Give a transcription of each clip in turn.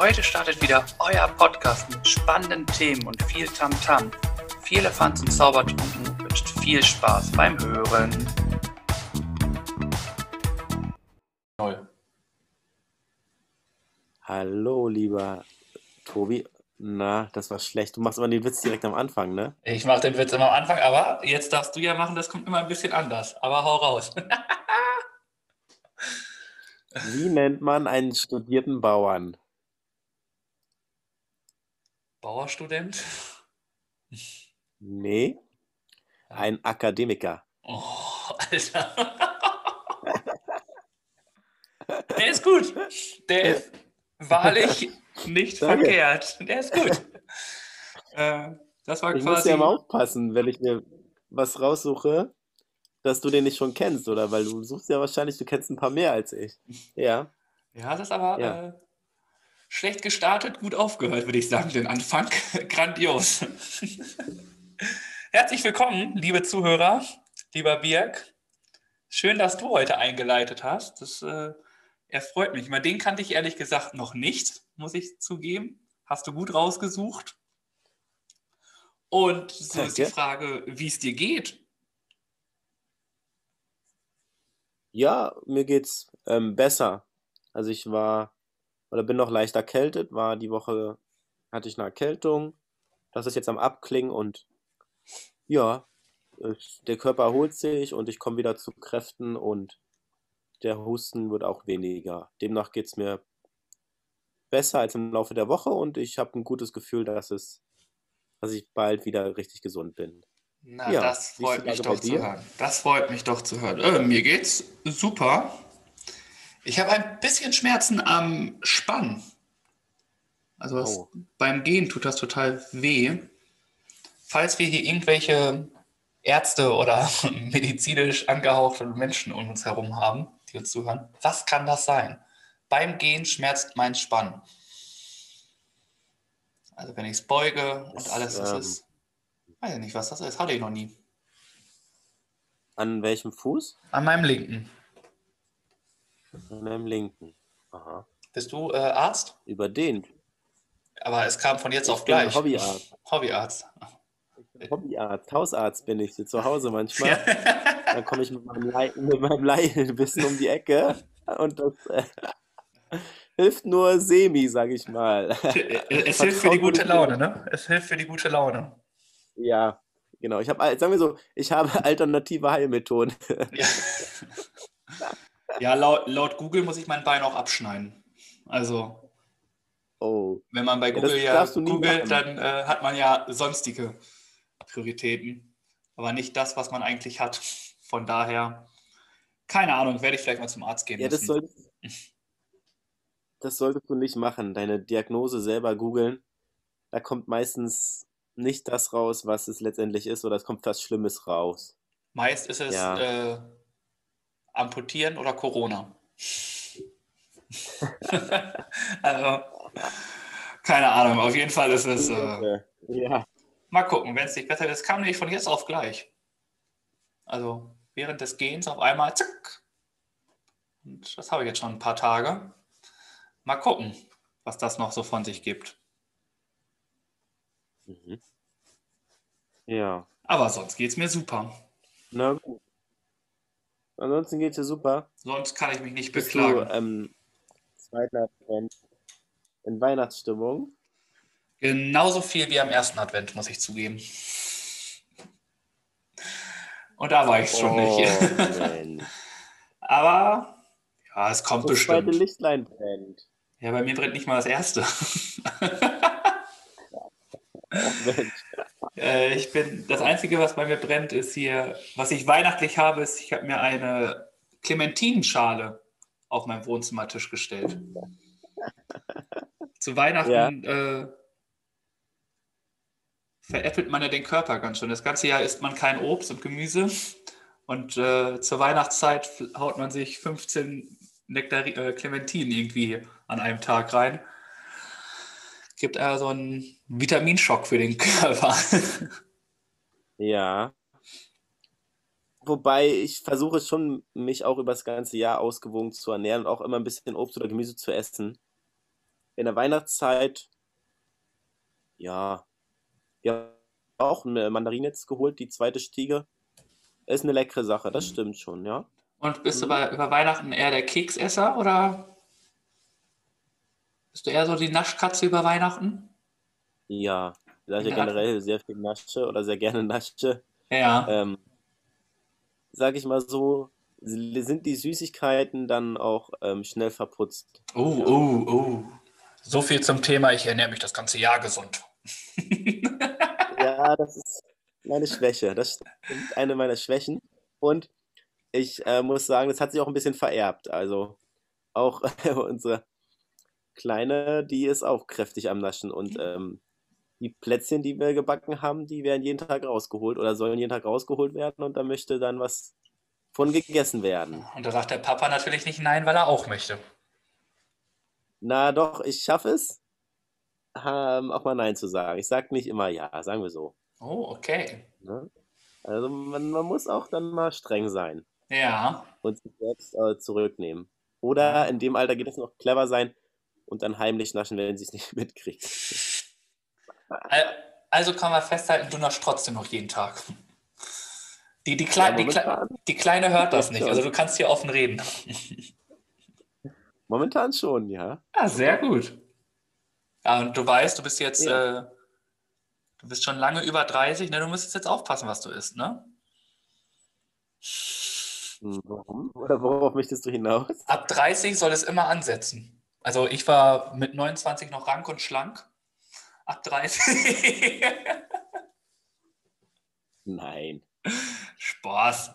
Heute startet wieder euer Podcast mit spannenden Themen und viel Tamtam. -Tam. Viel Elefanz und Zaubertrunken wünscht viel Spaß beim Hören. Null. Hallo, lieber Tobi. Na, das war schlecht. Du machst immer den Witz direkt am Anfang, ne? Ich mache den Witz immer am Anfang, aber jetzt darfst du ja machen, das kommt immer ein bisschen anders. Aber hau raus. Wie nennt man einen studierten Bauern? Bauerstudent? Nee, ein Akademiker. Oh, Alter. Der ist gut. Der ist wahrlich nicht Danke. verkehrt. Der ist gut. Äh, das war Ich muss quasi. ja mal aufpassen, wenn ich mir was raussuche, dass du den nicht schon kennst, oder? Weil du suchst ja wahrscheinlich, du kennst ein paar mehr als ich. Ja. Ja, das ist aber Ja. äh, schlecht gestartet, gut aufgehört, würde ich sagen, den Anfang. Grandios. Herzlich willkommen, liebe Zuhörer, lieber Birg. Schön, dass du heute eingeleitet hast. Das äh, erfreut mich. Mal den kannte ich ehrlich gesagt noch nicht, muss ich zugeben. Hast du gut rausgesucht. Und so ist die. Frage, wie es dir geht. Ja, mir geht's ähm, besser. Also ich war oder bin noch leicht erkältet, war die Woche, hatte ich eine Erkältung. Das ist jetzt am Abklingen und ja, es- der Körper erholt sich und ich komme wieder zu Kräften und der Husten wird auch weniger. Demnach geht's mir besser als im Laufe der Woche und ich habe ein gutes Gefühl, dass es, dass ich bald wieder richtig gesund bin. Na, Ja, das freut mich doch zu hören. Das freut mich doch zu hören. Äh, mir geht's super. Ich habe ein bisschen Schmerzen am Spann. Also Oh. beim Gehen tut das total weh. Falls wir hier irgendwelche Ärzte oder medizinisch angehauchte Menschen um uns herum haben, die uns zuhören, was kann das sein? Beim Gehen schmerzt mein Spann. Also wenn ich es beuge und Das, alles, das ähm, ist, weiß ich nicht, was das ist, hatte ich noch nie. An welchem Fuß? An meinem linken. An meinem linken. Aha. Bist du äh, Arzt? Über den. Aber es kam von jetzt Ich auf bin gleich. Hobbyarzt. Hobbyarzt. Hobbyarzt, Hausarzt bin ich hier zu Hause manchmal. Dann komme ich mit meinem, Lei mit meinem Laienwissen um die Ecke und das äh, hilft nur semi, sag ich mal. es hilft für die gute Laune, ne? Es hilft für die gute Laune. Ja, genau. Ich habe, sagen wir so, ich habe alternative Heilmethoden. Ja, ja laut, laut Google muss ich mein Bein auch abschneiden. Also, Oh, wenn man bei Ja, das Google ja, nie googelt, dann äh, hat man ja sonstige Prioritäten. Aber nicht das, was man eigentlich hat. Von daher, keine Ahnung, werde ich vielleicht mal zum Arzt gehen ja, das, müssen. solltest, das solltest du nicht machen. Deine Diagnose selber googeln. Da kommt meistens nicht das raus, was es letztendlich ist, oder es kommt was Schlimmes raus. Meist ist es Ja. äh, Amputieren oder Corona. also, keine Ahnung, auf jeden Fall ist es. Äh, ja. mal gucken, wenn es nicht besser wird. Es kam nämlich von jetzt auf gleich. Also während des Gehens auf einmal zack. Und das habe ich jetzt schon ein paar Tage. Mal gucken, was das noch so von sich gibt. Mhm. Ja. Aber sonst geht es mir super. Na gut. Ansonsten geht's dir super. Sonst kann ich mich nicht Bist beklagen. du ähm, zweiten Advent in Weihnachtsstimmung? Genauso viel wie am ersten Advent, muss ich zugeben. Und da war ich schon nicht. Mensch. Aber ja, es kommt Das zweite bestimmt. Lichtlein brennt. Ja, bei mir brennt nicht mal das erste. Mensch. Äh, ich bin, das Einzige, was bei mir brennt, ist hier, was ich weihnachtlich habe, ist, ich habe mir eine Clementinenschale auf meinen Wohnzimmertisch gestellt. Zu Weihnachten äh, veräppelt man ja den Körper ganz schön. Das ganze Jahr isst man kein Obst und Gemüse. Und äh, zur Weihnachtszeit haut man sich 15 Nektari äh, Clementinen irgendwie an einem Tag rein. Gibt also einen Vitaminschock für den Körper. Ja. Wobei ich versuche schon, mich auch über das ganze Jahr ausgewogen zu ernähren und auch immer ein bisschen Obst oder Gemüse zu essen. in der Weihnachtszeit, ja, wir haben auch eine Mandarine jetzt geholt, die zweite Stiege. Ist eine leckere Sache, das stimmt schon, ja. Und bist du bei, über Weihnachten eher der Keksesser oder bist du eher so die Naschkatze über Weihnachten? Ja, da ich ja generell sehr viel nasche oder sehr gerne nasche, Ja. ähm, sag ich mal so, sind die Süßigkeiten dann auch ähm, schnell verputzt. Oh, oh, oh. So viel zum Thema, ich ernähre mich das ganze Jahr gesund. Ja, das ist meine Schwäche. Das stimmt, eine meiner Schwächen. Und ich äh, muss sagen, das hat sich auch ein bisschen vererbt. Also auch unsere Kleine, die ist auch kräftig am Naschen. Und ähm, die Plätzchen, die wir gebacken haben, die werden jeden Tag rausgeholt oder sollen jeden Tag rausgeholt werden. Und da möchte dann was von gegessen werden. Und da sagt der Papa natürlich nicht nein, weil er auch möchte. Na doch, ich schaffe es, ähm, auch mal Nein zu sagen. Ich sage nicht immer Ja, sagen wir so. Oh, okay. Ne? Also man, man muss auch dann mal streng sein. Ja. und sich selbst äh, zurücknehmen. Oder in dem Alter geht es noch clever sein und dann heimlich naschen, wenn sie es nicht mitkriegt. Al- Also kann man festhalten, du naschst trotzdem noch jeden Tag. Die, die, Ja, Klei die, Kle die Kleine hört das nicht, also du kannst hier offen reden. momentan schon, ja. Ja, sehr gut. Ja, und du weißt, du bist jetzt, Ja. äh, du bist schon lange über 30, ne? Du müsstest jetzt aufpassen, was du isst, ne? Hm, Warum? Oder worauf möchtest du hinaus? Ab 30 soll es immer ansetzen. Also ich war mit 29 noch rank und schlank. Ab 30. Nein. Spaß.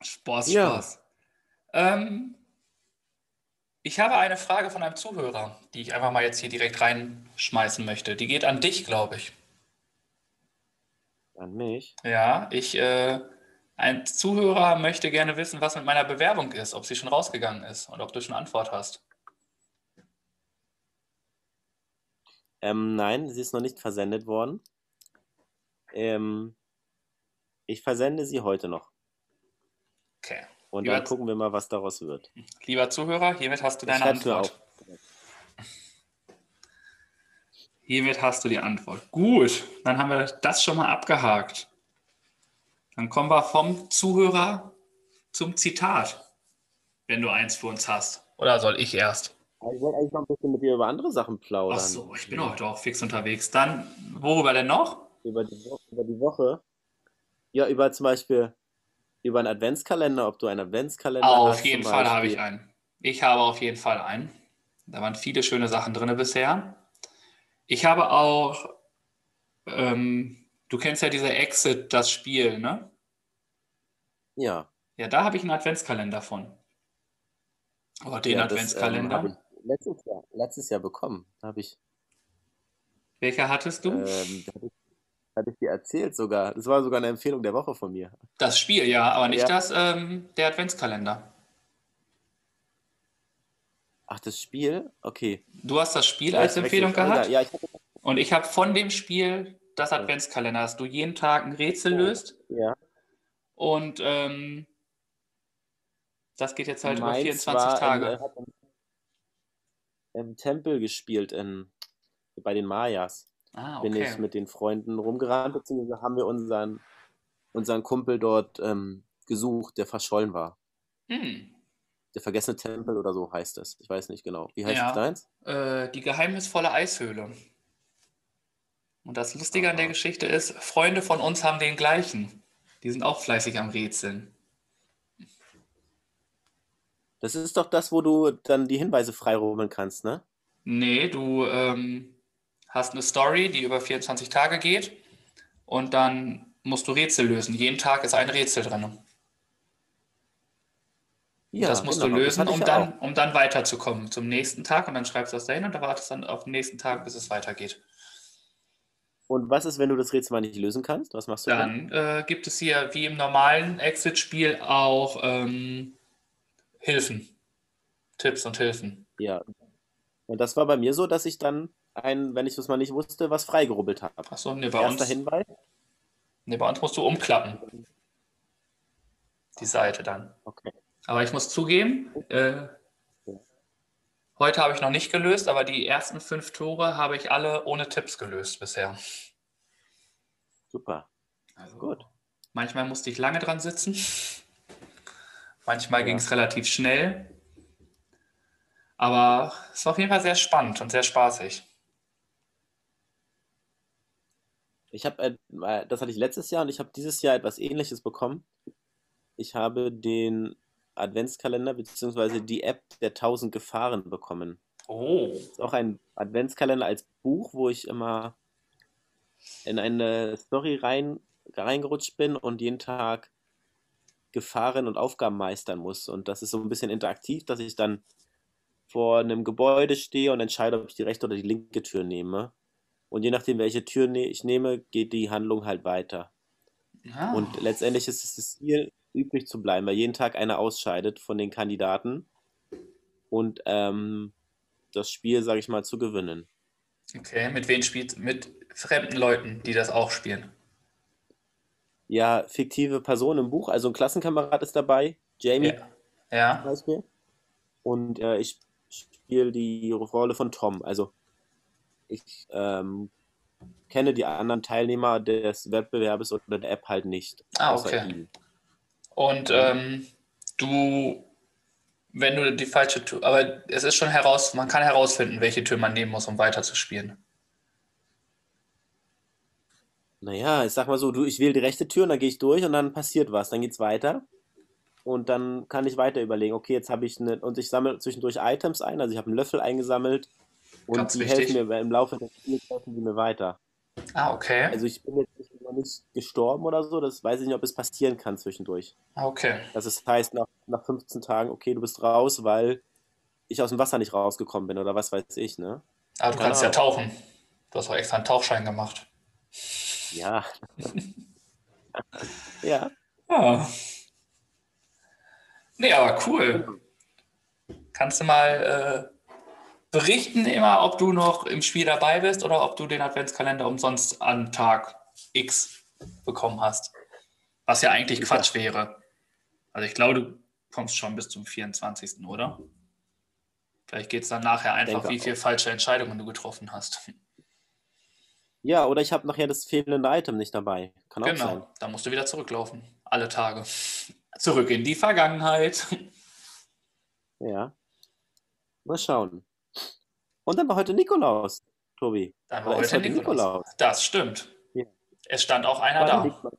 Spaß, Ja. Spaß. Ähm, ich habe eine Frage von einem Zuhörer, die ich einfach mal jetzt hier direkt reinschmeißen möchte. Die geht an dich, glaube ich. An mich? Ja, ich, äh, ein Zuhörer möchte gerne wissen, was mit meiner Bewerbung ist, ob sie schon rausgegangen ist und ob du schon Antwort hast. Ähm, nein, sie ist noch nicht versendet worden. Ähm, ich versende sie heute noch. Okay. Und Ja, dann gucken wir mal, was daraus wird. Lieber Zuhörer, hiermit hast du deine Antwort. Hiermit hast du die Antwort. Gut, dann haben wir das schon mal abgehakt. Dann kommen wir vom Zuhörer zum Zitat, wenn du eins für uns hast. Oder soll ich erst? Ich wollte eigentlich noch ein bisschen mit dir über andere Sachen plaudern. Ach so, ich bin heute auch fix unterwegs. Dann, worüber denn noch? Über die, Woche, über die Woche. Ja, über zum Beispiel über einen Adventskalender, ob du einen Adventskalender Auf hast. jeden zum Fall habe ich einen. Ich habe auf jeden Fall einen. Da waren viele schöne Sachen drin bisher. Ich habe auch, ähm, du kennst ja diese Exit, das Spiel, ne? Ja. Ja, da habe ich einen Adventskalender von. Aber den ja, das, ähm, Adventskalender. ich letztes Jahr, letztes Jahr bekommen. Da habe ich, Welcher hattest du? ähm, habe ich, hatte ich dir erzählt sogar. Das war sogar eine Empfehlung der Woche von mir. Das Spiel, ja, aber nicht Ja. das, ähm, der Adventskalender. Ach, das Spiel? Okay. Du hast das Spiel Ja, als Empfehlung gehabt Ja, ich hatte, und ich habe von dem Spiel das. Adventskalender, dass du jeden Tag ein Rätsel löst ja. und ähm, das geht jetzt halt über Meins 24 war Tage. In, hat im, im Tempel gespielt in, bei den Mayas. ah, bin okay. ich mit den Freunden rumgerannt, beziehungsweise haben wir unseren, unseren Kumpel dort ähm, gesucht, der verschollen war. Hm. Der vergessene Tempel oder so heißt es. Ich weiß nicht genau. Wie heißt Ja. deins? Äh, die geheimnisvolle Eishöhle. Und das Lustige an der. Geschichte ist, Freunde von uns haben den gleichen. Die sind auch fleißig am Rätseln. Das ist doch das, wo du dann die Hinweise freirubbeln kannst, ne? Nee, du ähm, hast eine Story, die über 24 Tage geht und dann musst du Rätsel lösen. Jeden Tag ist ein Rätsel drin. Ja, das musst genau, du lösen, um dann, um dann weiterzukommen zum nächsten Tag und dann schreibst du das dahin und dann wartest dann auf den nächsten Tag, bis es weitergeht. Und was ist, wenn du das Rätsel mal nicht lösen kannst? Was machst du dann? Dann äh, gibt es hier wie im normalen Exit-Spiel auch ähm, Hilfen. Tipps und Hilfen. Ja. Und das war bei mir so, dass ich dann ein, wenn ich das mal nicht wusste, was freigerubbelt habe. Achso, nee, bei Erster uns, Hinweis. nee, bei uns musst du umklappen. Die Seite dann. Okay. Aber ich muss zugeben, äh, Heute habe ich noch nicht gelöst, aber die ersten fünf Tore habe ich alle ohne Tipps gelöst bisher. Super. Also Gut. Manchmal musste ich lange dran sitzen. Manchmal Ja. ging es relativ schnell. Aber es war auf jeden Fall sehr spannend und sehr spaßig. Ich habe, äh, das hatte ich letztes Jahr und ich habe dieses Jahr etwas Ähnliches bekommen. Ich habe den Adventskalender bzw. die App der 1000 Gefahren bekommen. Oh, Das ist auch ein Adventskalender als Buch, wo ich immer in eine Story rein, reingerutscht bin und jeden Tag Gefahren und Aufgaben meistern muss. Und das ist so ein bisschen interaktiv, dass ich dann vor einem Gebäude stehe und entscheide, ob ich die rechte oder die linke Tür nehme. Und je nachdem, welche Tür ne ich nehme, geht die Handlung halt weiter. Ja. Und letztendlich ist es das Ziel, übrig zu bleiben, weil jeden Tag einer ausscheidet von den Kandidaten und ähm, das Spiel, sage ich mal, zu gewinnen. okay. Mit wem spielt Mit fremden Leuten, die das auch spielen. Ja, fiktive Person im Buch, also ein Klassenkamerad ist dabei, Jamie Ja. Ja. zum Beispiel. Und äh, ich spiele die Rolle von Tom. Also ich ähm, kenne die anderen Teilnehmer des Wettbewerbes oder der App halt nicht. Ah, außer okay. ihn. Und ähm, du, wenn du die falsche Tür, aber es ist schon heraus, man kann herausfinden, welche Tür man nehmen muss, um weiterzuspielen. Naja, ich sag mal so, du, ich wähle die rechte Tür und dann gehe ich durch und dann passiert was, dann geht's weiter. Und dann kann ich weiter überlegen, okay, jetzt habe ich eine, und ich sammle zwischendurch Items ein, also ich habe einen Löffel eingesammelt und Ganz die wichtig. helfen mir im Laufe des Spiels helfen die mir weiter. Ah, okay. Also ich bin jetzt nicht- noch nicht gestorben oder so, das weiß ich nicht, ob es passieren kann zwischendurch. Ah, okay. Dass es heißt, nach, nach 15 Tagen, okay, du bist raus, weil ich aus dem Wasser nicht rausgekommen bin oder was weiß ich, ne? Aber du Keine kannst ja Ahnung. tauchen. Du hast auch extra einen Tauchschein gemacht. Ja. ja. Ja. Nee, aber cool. Kannst du mal äh, berichten immer, ob du noch im Spiel dabei bist oder ob du den Adventskalender umsonst an Tag X bekommen hast? Was ja eigentlich Ja. Quatsch wäre. Also ich glaube, du kommst schon bis zum 24., oder? Vielleicht geht es dann nachher einfach, wie viele falsche Entscheidungen du getroffen hast. Ja, oder ich habe nachher das fehlende Item nicht dabei. Kann auch sein. Genau, da musst du wieder zurücklaufen. Alle Tage. Zurück in die Vergangenheit. Ja. Mal schauen. Und dann war heute Nikolaus, Tobi. Dann war Oder heute heute Nikolaus. Nikolaus? Das stimmt. Ja. Es stand auch einer Wann da.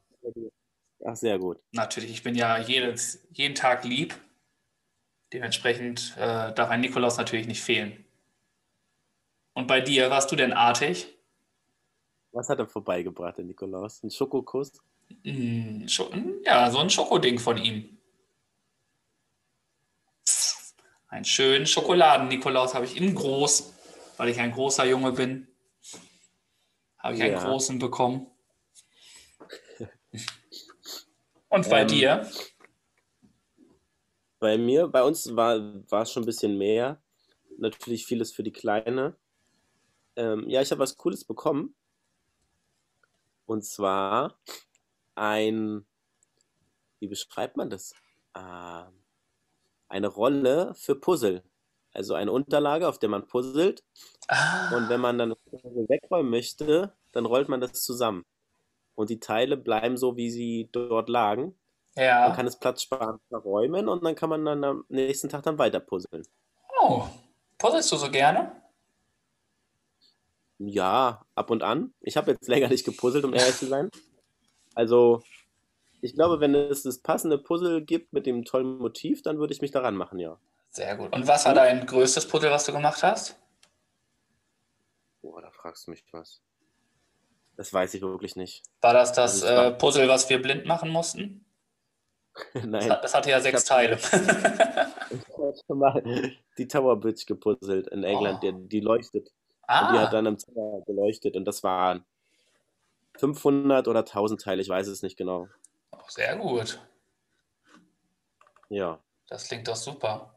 Ach, sehr gut. Natürlich, ich bin ja jedes, jeden Tag lieb. Dementsprechend äh, darf ein Nikolaus natürlich nicht fehlen. Und bei dir, warst du denn artig? Was hat er vorbeigebracht, der Nikolaus? Ein Schokokuss? Hm, Scho- ja, so ein Schokoding von ihm. Einen schönen Schokoladen-Nikolaus habe ich in groß, weil ich ein großer Junge bin. Habe ich einen Ja. großen bekommen. Und bei Ähm, dir? Bei mir, bei uns war, war es schon ein bisschen mehr. Natürlich vieles für die Kleine. Ähm, ja, ich habe was Cooles bekommen. Und zwar ein, wie beschreibt man das? Ähm, eine Rolle für Puzzle. Also eine Unterlage, auf der man puzzelt. Ah, Und wenn man dann wegräumen möchte, dann rollt man das zusammen. Und die Teile bleiben so, wie sie dort lagen. Man ja. kann es platzsparend verräumen und dann kann man dann am nächsten Tag dann weiter puzzeln. Oh, puzzelst du so gerne? Ja, ab und an. Ich habe jetzt länger nicht gepuzzelt, um ehrlich zu sein. Also, ich glaube, wenn es das passende Puzzle gibt mit dem tollen Motiv, dann würde ich mich daran machen, ja. Sehr gut. Und was war dein größtes Puzzle, was du gemacht hast? Boah, da fragst du mich was. Das weiß ich wirklich nicht. War das das Also äh, Puzzle, was wir blind machen mussten? Das, Nein, hat, das hatte ja sechs Teile. ich habe schon mal die Tower Bridge gepuzzelt in England, Oh. die, die leuchtet. Und die hat ah, dann im Zimmer geleuchtet und das waren 500 oder 1000 Teile, ich weiß es nicht genau. oh, sehr gut. Ja, Das klingt doch super.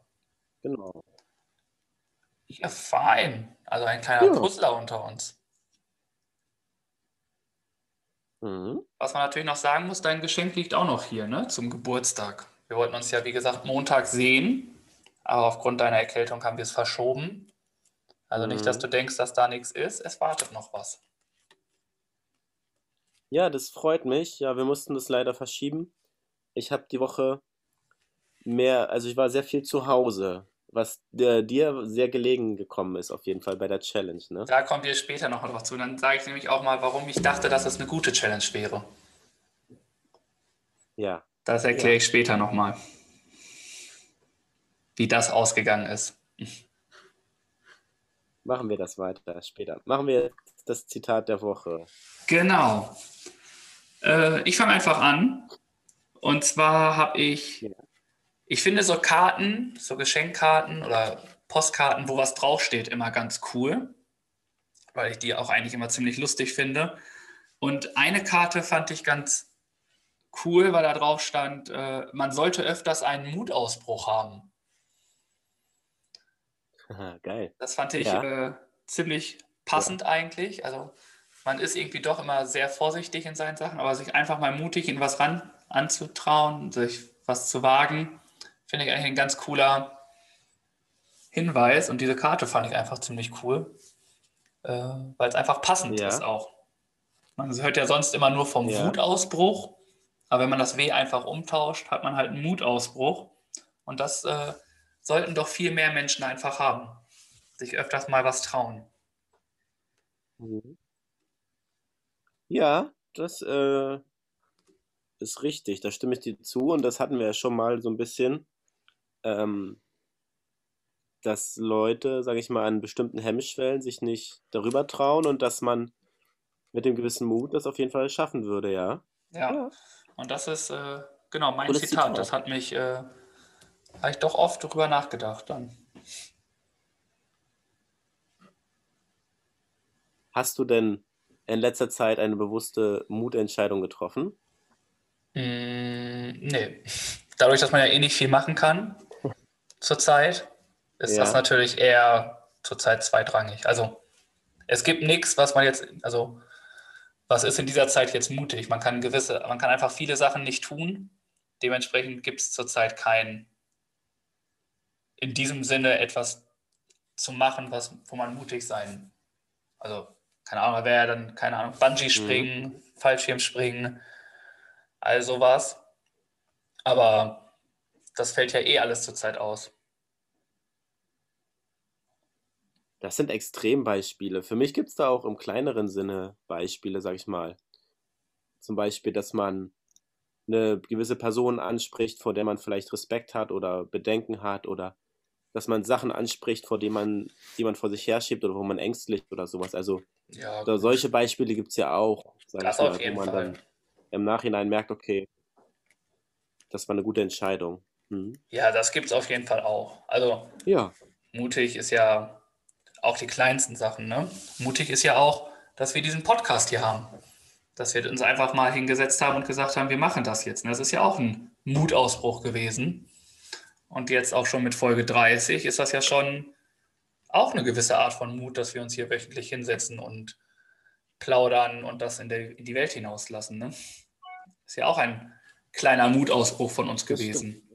Genau. Ja, fein. Also ein kleiner Ja. Puzzler unter uns. Mhm. Was man natürlich noch sagen muss, dein Geschenk liegt auch noch hier, ne? Zum Geburtstag. Wir wollten uns ja, wie gesagt, Montag sehen. Aber aufgrund deiner Erkältung haben wir es verschoben. Also nicht, dass Mhm. du denkst, dass da nichts ist. Es wartet noch was. Ja, das freut mich. Ja, wir mussten das leider verschieben. Ich habe die Woche mehr, also ich war sehr viel zu Hause, was dir, dir sehr gelegen gekommen ist, auf jeden Fall bei der Challenge, ne? Da kommen wir später noch drauf zu. Dann sage ich nämlich auch mal, warum ich dachte, dass es eine gute Challenge wäre. Ja. Das erkläre Ja. ich später nochmal. Wie das ausgegangen ist. Machen wir das weiter später. Machen wir das Zitat der Woche. Genau. Äh, ich fange einfach an. Und zwar habe ich, Ja. Ich finde so Karten, so Geschenkkarten oder Postkarten, wo was draufsteht, immer ganz cool, weil ich die auch eigentlich immer ziemlich lustig finde. Und eine Karte fand ich ganz cool, weil da drauf stand, äh, man sollte öfters einen Mutausbruch haben. Geil. Das fand ich Ja. äh, ziemlich passend eigentlich. Also man ist irgendwie doch immer sehr vorsichtig in seinen Sachen, aber sich einfach mal mutig in was ran anzutrauen, sich was zu wagen, finde ich eigentlich ein ganz cooler Hinweis. Und diese Karte fand ich einfach ziemlich cool, äh, weil es einfach passend Ja. ist auch. Man hört ja sonst immer nur vom Ja. Wutausbruch, aber wenn man das W einfach umtauscht, hat man halt einen Mutausbruch. Und das äh, sollten doch viel mehr Menschen einfach haben. Sich öfters mal was trauen. Mhm. Ja, das äh, ist richtig, da stimme ich dir zu und das hatten wir ja schon mal so ein bisschen, ähm, dass Leute, sage ich mal, an bestimmten Hemmschwellen sich nicht darüber trauen und dass man mit dem gewissen Mut das auf jeden Fall schaffen würde, ja. Ja. Ja. Und das ist äh, genau mein Zitat. Zitat. Das hat mich, äh, habe ich doch oft drüber nachgedacht dann. Hast du denn in letzter Zeit eine bewusste Mutentscheidung getroffen? Mm, nee. Dadurch, dass man ja eh nicht viel machen kann zurzeit, ist Ja. das natürlich eher zurzeit zweitrangig. Also es gibt nichts, was man jetzt, also was ist in dieser Zeit jetzt mutig? Man kann gewisse, man kann einfach viele Sachen nicht tun. Dementsprechend gibt es zurzeit kein, in diesem Sinne etwas zu machen, was, wo man mutig sein. Also, keine Ahnung, wäre ja dann, keine Ahnung, Bungee springen, Fallschirmspringen, all sowas. Aber das fällt ja eh alles zurzeit aus. Das sind Extrembeispiele. Für mich gibt es da auch im kleineren Sinne Beispiele, sag ich mal. Zum Beispiel, dass man eine gewisse Person anspricht, vor der man vielleicht Respekt hat oder Bedenken hat oder dass man Sachen anspricht, vor denen man, die man vor sich herschiebt oder wo man ängstlich oder sowas. Also Ja, solche Beispiele gibt es ja auch, das mal, auf wo jeden man Fall. dann im Nachhinein merkt, okay, das war eine gute Entscheidung. Mhm. Ja, das gibt es auf jeden Fall auch. Also Ja, mutig ist ja auch die kleinsten Sachen, ne? Mutig ist ja auch, dass wir diesen Podcast hier haben. Dass wir uns einfach mal hingesetzt haben und gesagt haben, wir machen das jetzt. ne? Das ist ja auch ein Mutausbruch gewesen. Und jetzt auch schon mit Folge 30 ist das ja schon auch eine gewisse Art von Mut, dass wir uns hier wöchentlich hinsetzen und plaudern und das in, der, in die Welt hinauslassen. Ne? Ist ja auch ein kleiner Mutausbruch von uns gewesen.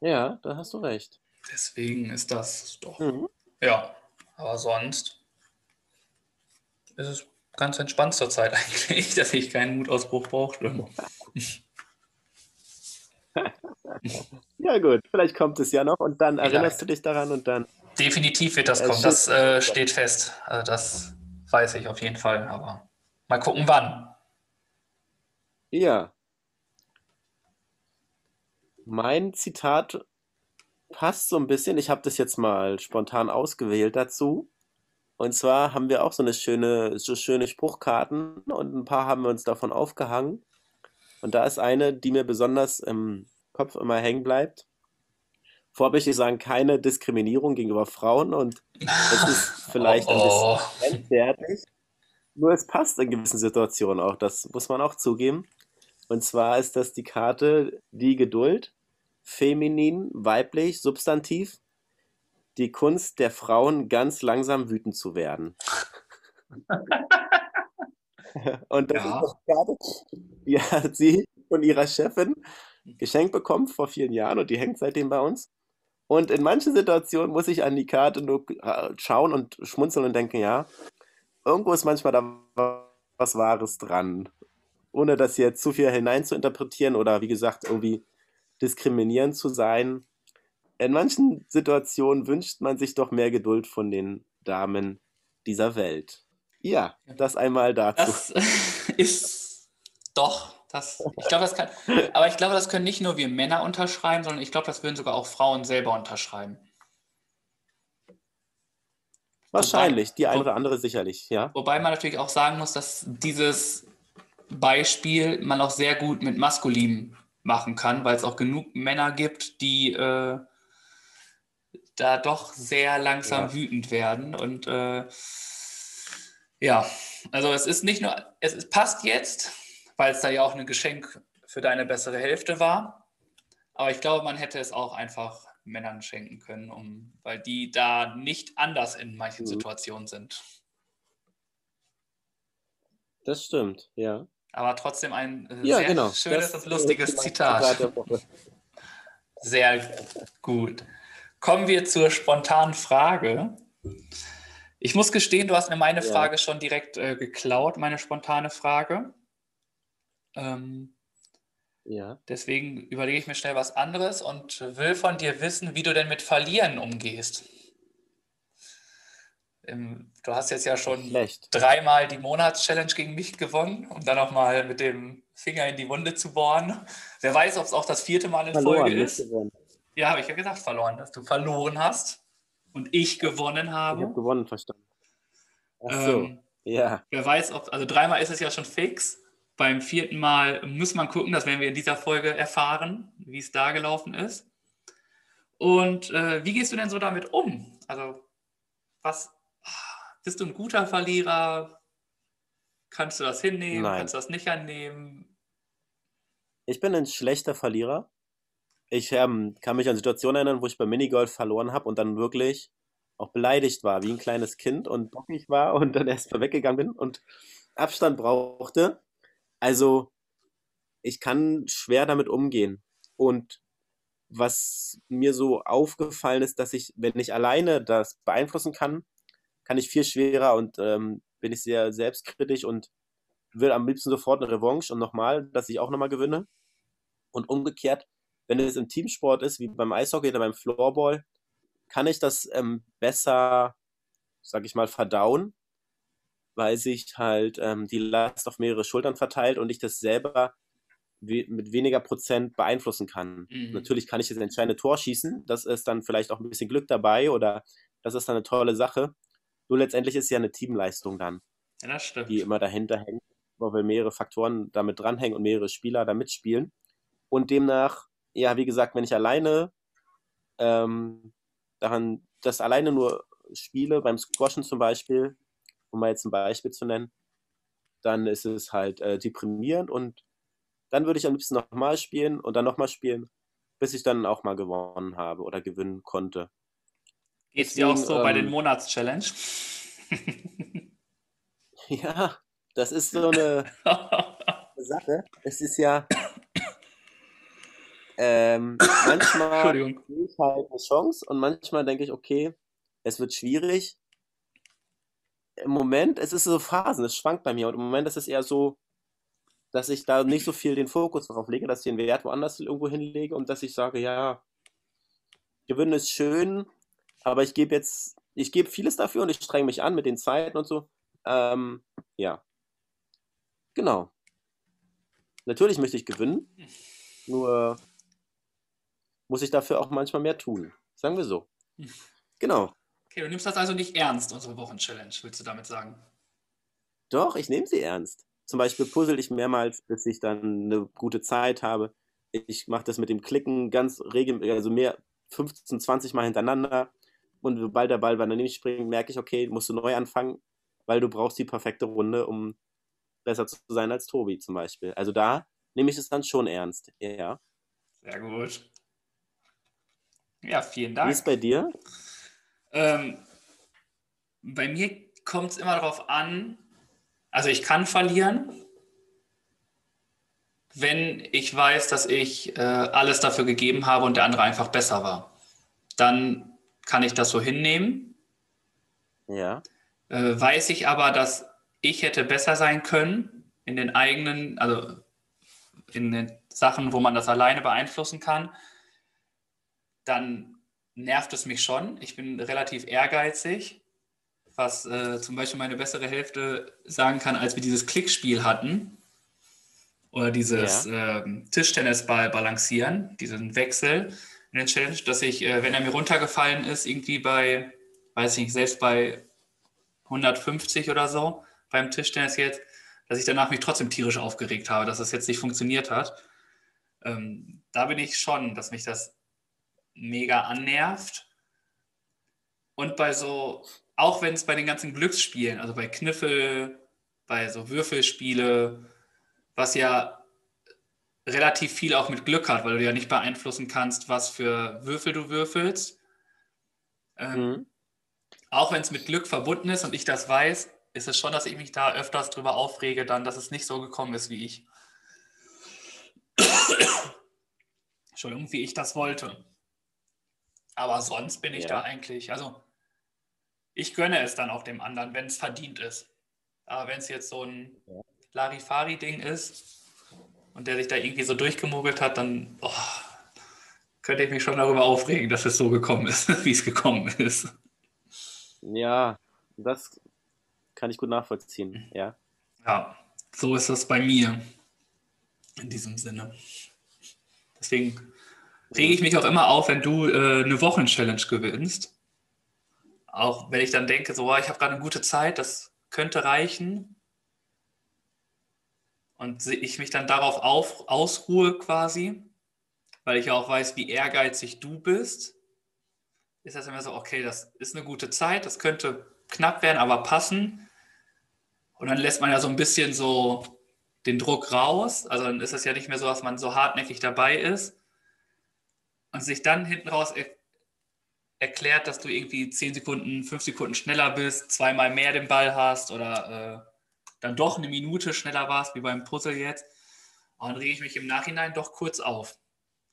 ja, da hast du recht. Deswegen ist das doch. Mhm. Ja, aber sonst ist es ganz entspannt zur Zeit eigentlich, dass ich keinen Mutausbruch brauchte. Ja, gut, vielleicht kommt es ja noch und dann erinnerst Vielleicht. du dich daran und dann. Definitiv wird das kommen, das äh, steht fest. Also das weiß ich auf jeden Fall, aber mal gucken wann. Ja. Mein Zitat passt so ein bisschen. Ich habe das jetzt mal spontan ausgewählt dazu. Und zwar haben wir auch so eine schöne, so schöne Spruchkarten und ein paar haben wir uns davon aufgehangen. Und da ist eine, die mir besonders im Kopf immer hängen bleibt. Vorbildlich sagen, keine Diskriminierung gegenüber Frauen und das ist vielleicht ein bisschen Oh, grenzwertig. Nur es passt in gewissen Situationen auch, das muss man auch zugeben. Und zwar ist das die Karte die Geduld, feminin, weiblich, Substantiv, die Kunst der Frauen, ganz langsam wütend zu werden. Und das Ja. ist die hat sie von ihrer Chefin geschenkt bekommen vor vielen Jahren und die hängt seitdem bei uns. Und in manchen Situationen muss ich an die Karte nur äh, schauen und schmunzeln und denken, ja, irgendwo ist manchmal da was Wahres dran. Ohne das jetzt zu viel hinein zu interpretieren oder wie gesagt irgendwie diskriminierend zu sein. In manchen Situationen wünscht man sich doch mehr Geduld von den Damen dieser Welt. Ja, das einmal dazu. Das ist doch, das, ich glaube, das kann, aber ich glaube, das können nicht nur wir Männer unterschreiben, sondern ich glaube, das würden sogar auch Frauen selber unterschreiben. Wahrscheinlich, die eine oder andere sicherlich, ja. Wobei man natürlich auch sagen muss, dass dieses Beispiel man auch sehr gut mit maskulin machen kann, weil es auch genug Männer gibt, die äh, da doch sehr langsam ja. wütend werden. Und äh, ja, also es ist nicht nur, es ist, passt jetzt, weil es da ja auch ein Geschenk für deine bessere Hälfte war. Aber ich glaube, man hätte es auch einfach Männern schenken können, um, weil die da nicht anders in manchen mhm. Situationen sind. Das stimmt, ja. Aber trotzdem ein äh, ja, sehr genau. schönes und lustiges Zitat. Sehr gut. Kommen wir zur spontanen Frage. Ich muss gestehen, du hast mir meine ja. Frage schon direkt äh, geklaut, meine spontane Frage. Ähm, ja. Deswegen überlege ich mir schnell was anderes und will von dir wissen, wie du denn mit Verlieren umgehst. Ähm, du hast jetzt ja schon Schlecht. dreimal die Monatschallenge gegen mich gewonnen, um dann nochmal mit dem Finger in die Wunde zu bohren. Wer weiß, ob es auch das vierte Mal in verloren, Folge ist. Ja, habe ich ja gesagt, verloren, dass du verloren hast und ich gewonnen habe. Ich habe gewonnen, verstanden. Ach so, ähm, ja. Wer weiß, ob, also dreimal ist es ja schon fix. Beim vierten Mal muss man gucken, das werden wir in dieser Folge erfahren, wie es da gelaufen ist. Und äh, wie gehst du denn so damit um? Also, was bist du ein guter Verlierer? Kannst du das hinnehmen? Nein. Kannst du das nicht annehmen? Ich bin ein schlechter Verlierer. Ich ähm, kann mich an Situationen erinnern, wo ich beim Minigolf verloren habe und dann wirklich auch beleidigt war, wie ein kleines Kind und bockig war und dann erst mal weggegangen bin und Abstand brauchte. Also, ich kann schwer damit umgehen. Und was mir so aufgefallen ist, dass ich, wenn ich alleine das beeinflussen kann, kann ich viel schwerer und ähm, bin ich sehr selbstkritisch und will am liebsten sofort eine Revanche und nochmal, dass ich auch nochmal gewinne. Und umgekehrt, wenn es im Teamsport ist, wie beim Eishockey oder beim Floorball, kann ich das ähm, besser, sag ich mal, verdauen, weil sich halt ähm, die Last auf mehrere Schultern verteilt und ich das selber we mit weniger Prozent beeinflussen kann. Mhm. Natürlich kann ich das entscheidende Tor schießen, das ist dann vielleicht auch ein bisschen Glück dabei oder das ist dann eine tolle Sache. Nur letztendlich ist es ja eine Teamleistung dann, ja, das stimmt. die immer dahinter hängt, weil mehrere Faktoren damit dranhängen und mehrere Spieler da mitspielen. Und demnach ja, wie gesagt, wenn ich alleine ähm, daran, das alleine nur spiele, beim Squashen zum Beispiel, um mal jetzt ein Beispiel zu nennen, dann ist es halt äh, deprimierend und dann würde ich am liebsten nochmal spielen und dann nochmal spielen, bis ich dann auch mal gewonnen habe oder gewinnen konnte. Geht es dir auch so ähm, bei den ähm, Monatschallenge? ja, das ist so eine Sache. Es ist ja, ähm, manchmal sehe ich halt eine Chance und manchmal denke ich, okay, es wird schwierig. Im Moment, es ist so Phasen, es schwankt bei mir und im Moment ist es eher so, dass ich da nicht so viel den Fokus darauf lege, dass ich den Wert woanders irgendwo hinlege und dass ich sage, ja, Gewinnen ist schön, aber ich gebe jetzt, ich gebe vieles dafür und ich strenge mich an mit den Zeiten und so. Ähm, ja. Genau. Natürlich möchte ich gewinnen, nur muss ich dafür auch manchmal mehr tun. Sagen wir so. Genau. Okay, du nimmst das also nicht ernst, unsere Wochenchallenge, willst du damit sagen? Doch, ich nehme sie ernst. Zum Beispiel puzzle ich mehrmals, bis ich dann eine gute Zeit habe. Ich mache das mit dem Klicken ganz regelmäßig, also mehr 15, 20 Mal hintereinander. Und sobald der Ball daneben springt, merke ich, okay, musst du neu anfangen, weil du brauchst die perfekte Runde, um besser zu sein als Tobi zum Beispiel. Also da nehme ich es dann schon ernst. Ja. Sehr gut. Ja, vielen Dank. Wie ist bei dir? Ähm, bei mir kommt es immer darauf an, also ich kann verlieren, wenn ich weiß, dass ich äh, alles dafür gegeben habe und der andere einfach besser war. dann kann ich das so hinnehmen. Ja. Äh, weiß ich aber, dass ich hätte besser sein können in den eigenen, also in den Sachen, wo man das alleine beeinflussen kann, dann nervt es mich schon. Ich bin relativ ehrgeizig, was äh, zum Beispiel meine bessere Hälfte sagen kann, als wir dieses Klickspiel hatten oder dieses Ja. ähm, Tischtennisball balancieren, diesen Wechsel in den Challenge, dass ich, äh, wenn er mir runtergefallen ist, irgendwie bei, weiß ich nicht, selbst bei 150 oder so beim Tischtennis jetzt, dass ich danach mich trotzdem tierisch aufgeregt habe, dass das jetzt nicht funktioniert hat. Ähm, da bin ich schon, dass mich das mega annervt. Und bei so, auch wenn es bei den ganzen Glücksspielen, also bei Kniffel, bei so Würfelspiele, was ja relativ viel auch mit Glück hat, weil du ja nicht beeinflussen kannst, was für Würfel du würfelst. Ähm, Mhm. auch wenn es mit Glück verbunden ist und ich das weiß, ist es schon, dass ich mich da öfters drüber aufrege, dann, dass es nicht so gekommen ist, wie ich. Entschuldigung, wie ich das wollte. Aber sonst bin ich Ja. da eigentlich, also ich gönne es dann auch dem anderen, wenn es verdient ist. Aber wenn es jetzt so ein. Larifari-Ding ist und der sich da irgendwie so durchgemogelt hat, dann oh, könnte ich mich schon darüber aufregen, dass es so gekommen ist, wie es gekommen ist. Ja, das kann ich gut nachvollziehen. Ja. Ja, so ist das bei mir in diesem Sinne. Deswegen rege ich mich auch immer auf, wenn du äh, eine Wochenchallenge gewinnst. Auch wenn ich dann denke, so, ich habe gerade eine gute Zeit, das könnte reichen. Und ich mich dann darauf auf, ausruhe quasi, weil ich ja auch weiß, wie ehrgeizig du bist, ist das immer so, okay, das ist eine gute Zeit, das könnte knapp werden, aber passen. Und dann lässt man ja so ein bisschen so den Druck raus. Also dann ist es ja nicht mehr so, dass man so hartnäckig dabei ist. Und sich dann hinten raus er erklärt, dass du irgendwie 10 Sekunden, 5 Sekunden schneller bist, zweimal mehr den Ball hast oder äh, dann doch eine Minute schneller warst, wie beim Puzzle jetzt. Und dann rege ich mich im Nachhinein doch kurz auf.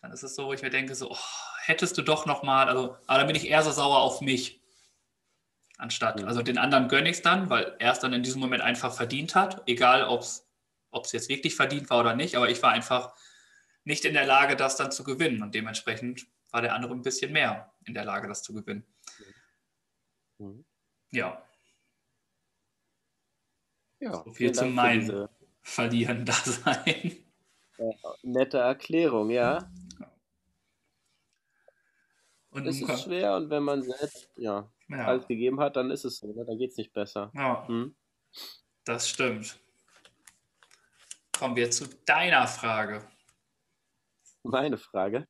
Dann ist es so, wo ich mir denke, so, oh, hättest du doch nochmal, also, aber dann bin ich eher so sauer auf mich anstatt. Mhm. Also den anderen gönne ich es dann, weil er es dann in diesem Moment einfach verdient hat, egal ob es jetzt wirklich verdient war oder nicht, aber ich war einfach nicht in der Lage, das dann zu gewinnen und dementsprechend war der andere ein bisschen mehr in der Lage, das zu gewinnen. Mhm. Ja, Ja, So viel zu meinen. verlieren da sein. nette Erklärung, ja. Und Es ist schwer und wenn man selbst ja, ja, alles gegeben hat, dann ist es so, ne? dann geht es nicht besser. ja, Hm? das stimmt. Kommen wir zu deiner Frage. Meine Frage.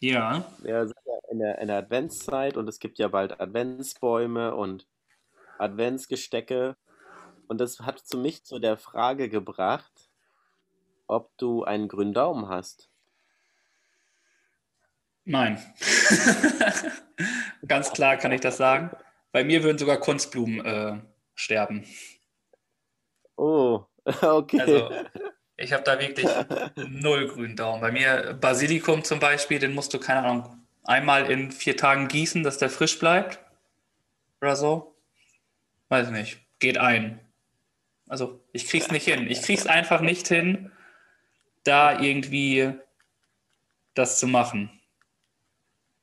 Ja, Wir sind ja in der, in der Adventszeit und es gibt ja bald Adventsbäume und Adventsgestecke. Und das hat zu mich zu der Frage gebracht, ob du einen grünen Daumen hast. nein. Ganz klar kann ich das sagen. Bei mir würden sogar Kunstblumen äh, sterben. Oh, okay. Also ich habe da wirklich null grünen Daumen. Bei mir Basilikum zum Beispiel, den musst du, keine Ahnung, einmal in vier Tagen gießen, dass der frisch bleibt. Oder so. Weiß nicht. Geht ein. Also ich krieg's nicht hin. Ich krieg's einfach nicht hin, da irgendwie das zu machen.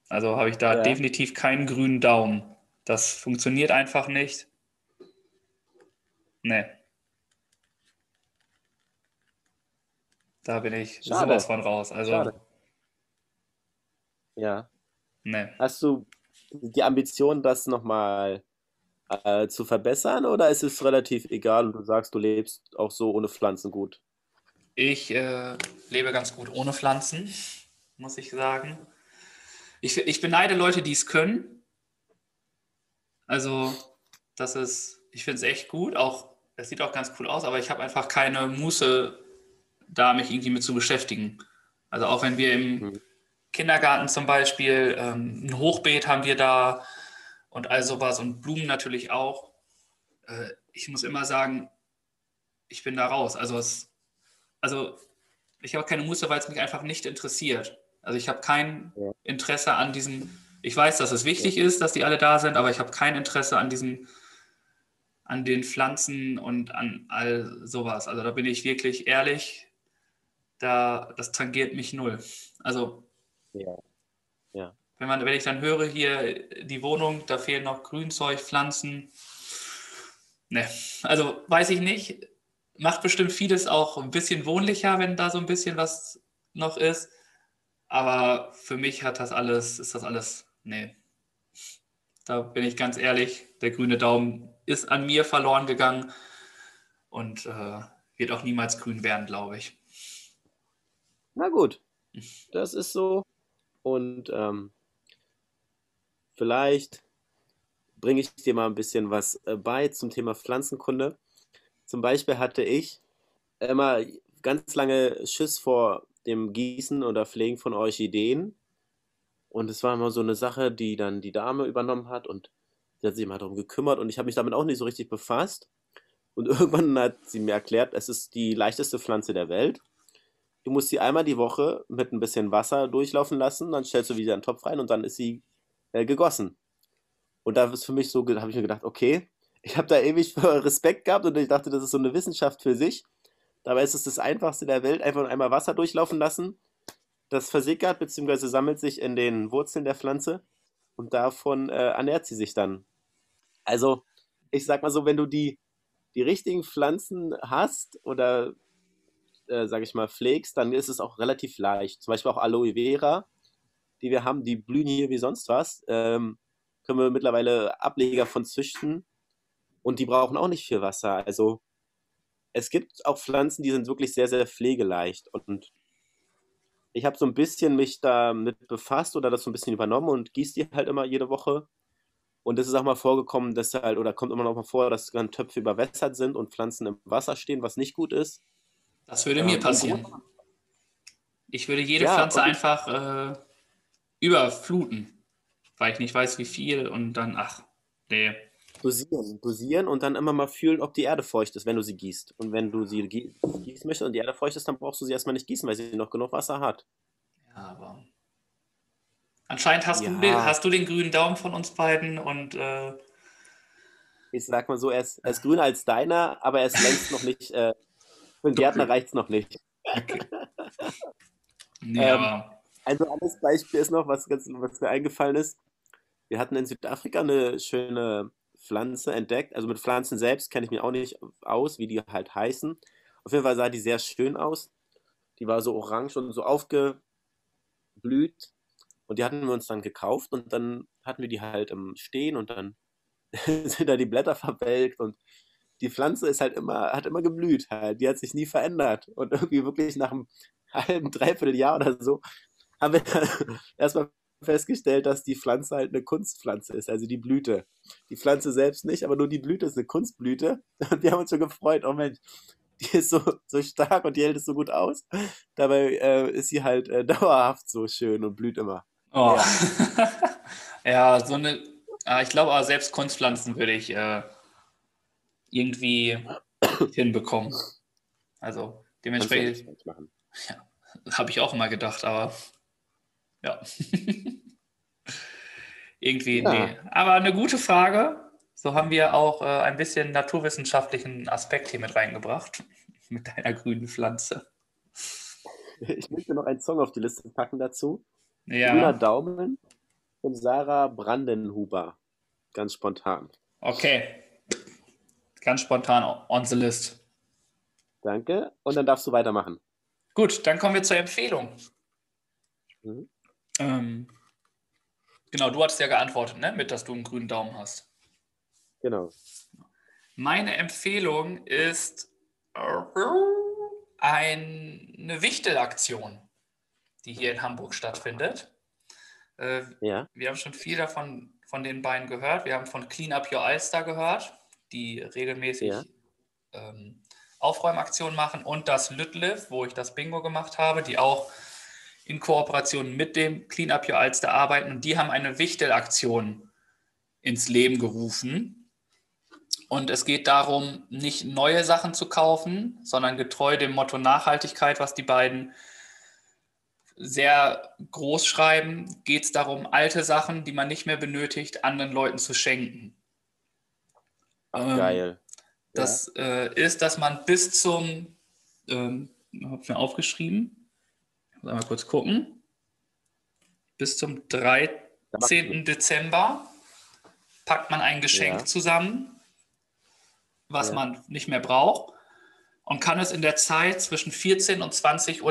Also habe ich da Ja. definitiv keinen grünen Daumen. Das funktioniert einfach nicht. Nee. Da bin ich Schade. sowas von raus. Also, Schade. Ja. nee. Hast du die Ambition, das nochmal äh, zu verbessern oder ist es relativ egal und du sagst, du lebst auch so ohne Pflanzen gut? Ich äh, lebe ganz gut ohne Pflanzen, muss ich sagen. Ich, ich beneide Leute, die es können. Also, das ist, ich finde es echt gut. Auch, es sieht auch ganz cool aus, aber ich habe einfach keine Muße, da mich irgendwie mit zu beschäftigen. Also, auch wenn wir im Mhm. Kindergarten zum Beispiel ähm, ein Hochbeet haben wir da und all sowas und Blumen natürlich auch. Äh, ich muss immer sagen, ich bin da raus. Also, es, also ich habe keine Muße, weil es mich einfach nicht interessiert. Also ich habe kein. Interesse an diesen Ich weiß, dass es wichtig ist, dass die alle da sind, aber ich habe kein Interesse an diesen, an den Pflanzen und an all sowas. Also da bin ich wirklich ehrlich, da, das tangiert mich null. Also Ja. Wenn, man, wenn ich dann höre, hier die Wohnung, da fehlen noch Grünzeug, Pflanzen. Ne, also weiß ich nicht. Macht bestimmt vieles auch ein bisschen wohnlicher, wenn da so ein bisschen was noch ist. Aber für mich hat das alles, ist das alles, nee. Da bin ich ganz ehrlich, der grüne Daumen ist an mir verloren gegangen und äh, wird auch niemals grün werden, glaube ich. Na gut, das ist so. Und ähm, vielleicht bringe ich dir mal ein bisschen was äh, bei zum Thema Pflanzenkunde. Zum Beispiel hatte ich immer ganz lange Schiss vor dem Gießen oder Pflegen von Orchideen. Und es war immer so eine Sache, die dann die Dame übernommen hat und sie hat sich immer darum gekümmert und ich habe mich damit auch nicht so richtig befasst. Und irgendwann hat sie mir erklärt, es ist die leichteste Pflanze der Welt. Du musst sie einmal die Woche mit ein bisschen Wasser durchlaufen lassen, dann stellst du wieder einen Topf rein und dann ist sie äh, gegossen. Und da ist für mich so, habe ich mir gedacht, okay, ich habe da ewig Respekt gehabt und ich dachte, das ist so eine Wissenschaft für sich. Dabei ist es das einfachste der Welt, einfach einmal Wasser durchlaufen lassen. Das versickert bzw. sammelt sich in den Wurzeln der Pflanze und davon äh, ernährt sie sich dann. Also, ich sag mal so, wenn du die, die richtigen Pflanzen hast oder, äh, sag ich mal, pflegst, dann ist es auch relativ leicht. Zum Beispiel auch Aloe Vera, die wir haben, die blühen hier wie sonst was. Ähm, können wir mittlerweile Ableger von züchten und die brauchen auch nicht viel Wasser. Also, es gibt auch Pflanzen, die sind wirklich sehr, sehr pflegeleicht und ich habe so ein bisschen mich damit befasst oder das so ein bisschen übernommen und gieße die halt immer jede Woche. Und es ist auch mal vorgekommen, dass halt, oder kommt immer noch mal vor, dass dann Töpfe überwässert sind und Pflanzen im Wasser stehen, was nicht gut ist. Das würde mir und- passieren. Ich würde jede Ja, Pflanze einfach äh, überfluten, weil ich nicht weiß, wie viel und dann, ach, nee. Dosieren, dosieren und dann immer mal fühlen, ob die Erde feucht ist, wenn du sie gießt. Und wenn du sie gie- gießen möchtest und die Erde feucht ist, dann brauchst du sie erstmal nicht gießen, weil sie noch genug Wasser hat. Ja, aber anscheinend hast, du, Ja. den, hast du den grünen Daumen von uns beiden und äh, Ich sag mal so, er ist, er ist grüner als deiner, aber er ist längst noch nicht, äh, für einen Gärtner reicht es noch nicht. nee, Ähm, aber Ein so anderes Beispiel ist noch, was, ganz, was mir eingefallen ist. Wir hatten in Südafrika eine schöne Pflanze entdeckt. Also mit Pflanzen selbst kenne ich mich auch nicht aus, wie die halt heißen. Auf jeden Fall sah die sehr schön aus. Die war so orange und so aufgeblüht. Und die hatten wir uns dann gekauft und dann hatten wir die halt im Stehen und dann sind da die Blätter verwelkt und die Pflanze ist halt immer, hat immer geblüht halt. Die hat sich nie verändert. Und irgendwie wirklich nach einem halben, dreiviertel Jahr oder so haben wir erstmal festgestellt, dass die Pflanze halt eine Kunstpflanze ist, also die Blüte. Die Pflanze selbst nicht, aber nur die Blüte ist eine Kunstblüte. Und wir haben uns schon gefreut, oh Mensch, die ist so, so stark und die hält es so gut aus. Dabei äh, ist sie halt äh, dauerhaft so schön und blüht immer. oh. ja, so eine, ah, ich glaube, aber selbst Kunstpflanzen würde ich äh, irgendwie hinbekommen. Also ja dementsprechend machen. habe ich auch immer gedacht, aber ja. Irgendwie, Ja. nee. Aber eine gute Frage. So haben wir auch äh, ein bisschen naturwissenschaftlichen Aspekt hier mit reingebracht. Mit deiner grünen Pflanze. Ich möchte noch einen Song auf die Liste packen dazu. Grüner Ja, Daumen von Sarah Brandenhuber. Ganz spontan. okay. Ganz spontan on the list. Danke. Und dann darfst du weitermachen. Gut, dann kommen wir zur Empfehlung. Mhm. Ähm, genau, du hattest ja geantwortet, ne? Mit, dass du einen grünen Daumen hast. Genau. Meine Empfehlung ist eine Wichtelaktion, die hier in Hamburg stattfindet. Äh, Ja. Wir haben schon viel davon von den beiden gehört. Wir haben von Clean Up Your Ulster gehört, die regelmäßig Ja. ähm, Aufräumaktionen machen und das Lütliff, wo ich das Bingo gemacht habe, die auch in Kooperation mit dem Clean Up Your Ulster arbeiten und die haben eine Wichtelaktion ins Leben gerufen. Und es geht darum, nicht neue Sachen zu kaufen, sondern getreu dem Motto Nachhaltigkeit, was die beiden sehr groß schreiben, geht es darum, alte Sachen, die man nicht mehr benötigt, anderen Leuten zu schenken. Ähm, Geil. Das ja. äh, ist, dass man bis zum, ähm, habe ich mir aufgeschrieben, einmal kurz gucken, bis zum 13. Dezember packt man ein Geschenk ja. zusammen, was ja. man nicht mehr braucht und kann es in der Zeit zwischen 14 und 20.30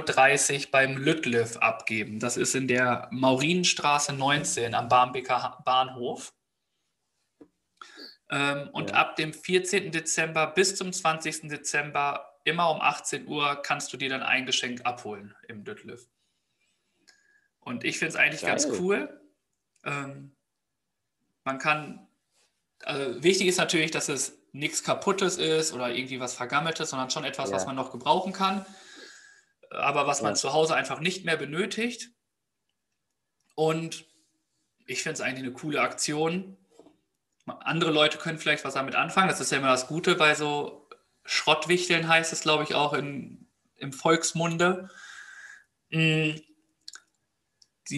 Uhr beim Lüttliff abgeben. Das ist in der Maurinenstraße 19 am Barmbeker Bahnhof. Ähm, und ja. ab dem 14. Dezember bis zum 20. Dezember immer um 18 Uhr kannst du dir dann ein Geschenk abholen im Lüttliff. Und ich finde es eigentlich Geil. ganz cool. Ähm, man kann, also wichtig ist natürlich, dass es nichts Kaputtes ist oder irgendwie was Vergammeltes, sondern schon etwas, ja. was man noch gebrauchen kann, aber was man zu Hause einfach nicht mehr benötigt. Und ich finde es eigentlich eine coole Aktion. Andere Leute können vielleicht was damit anfangen. Das ist ja immer das Gute bei so Schrottwichteln, heißt es, glaube ich, auch in, im Volksmunde. Sie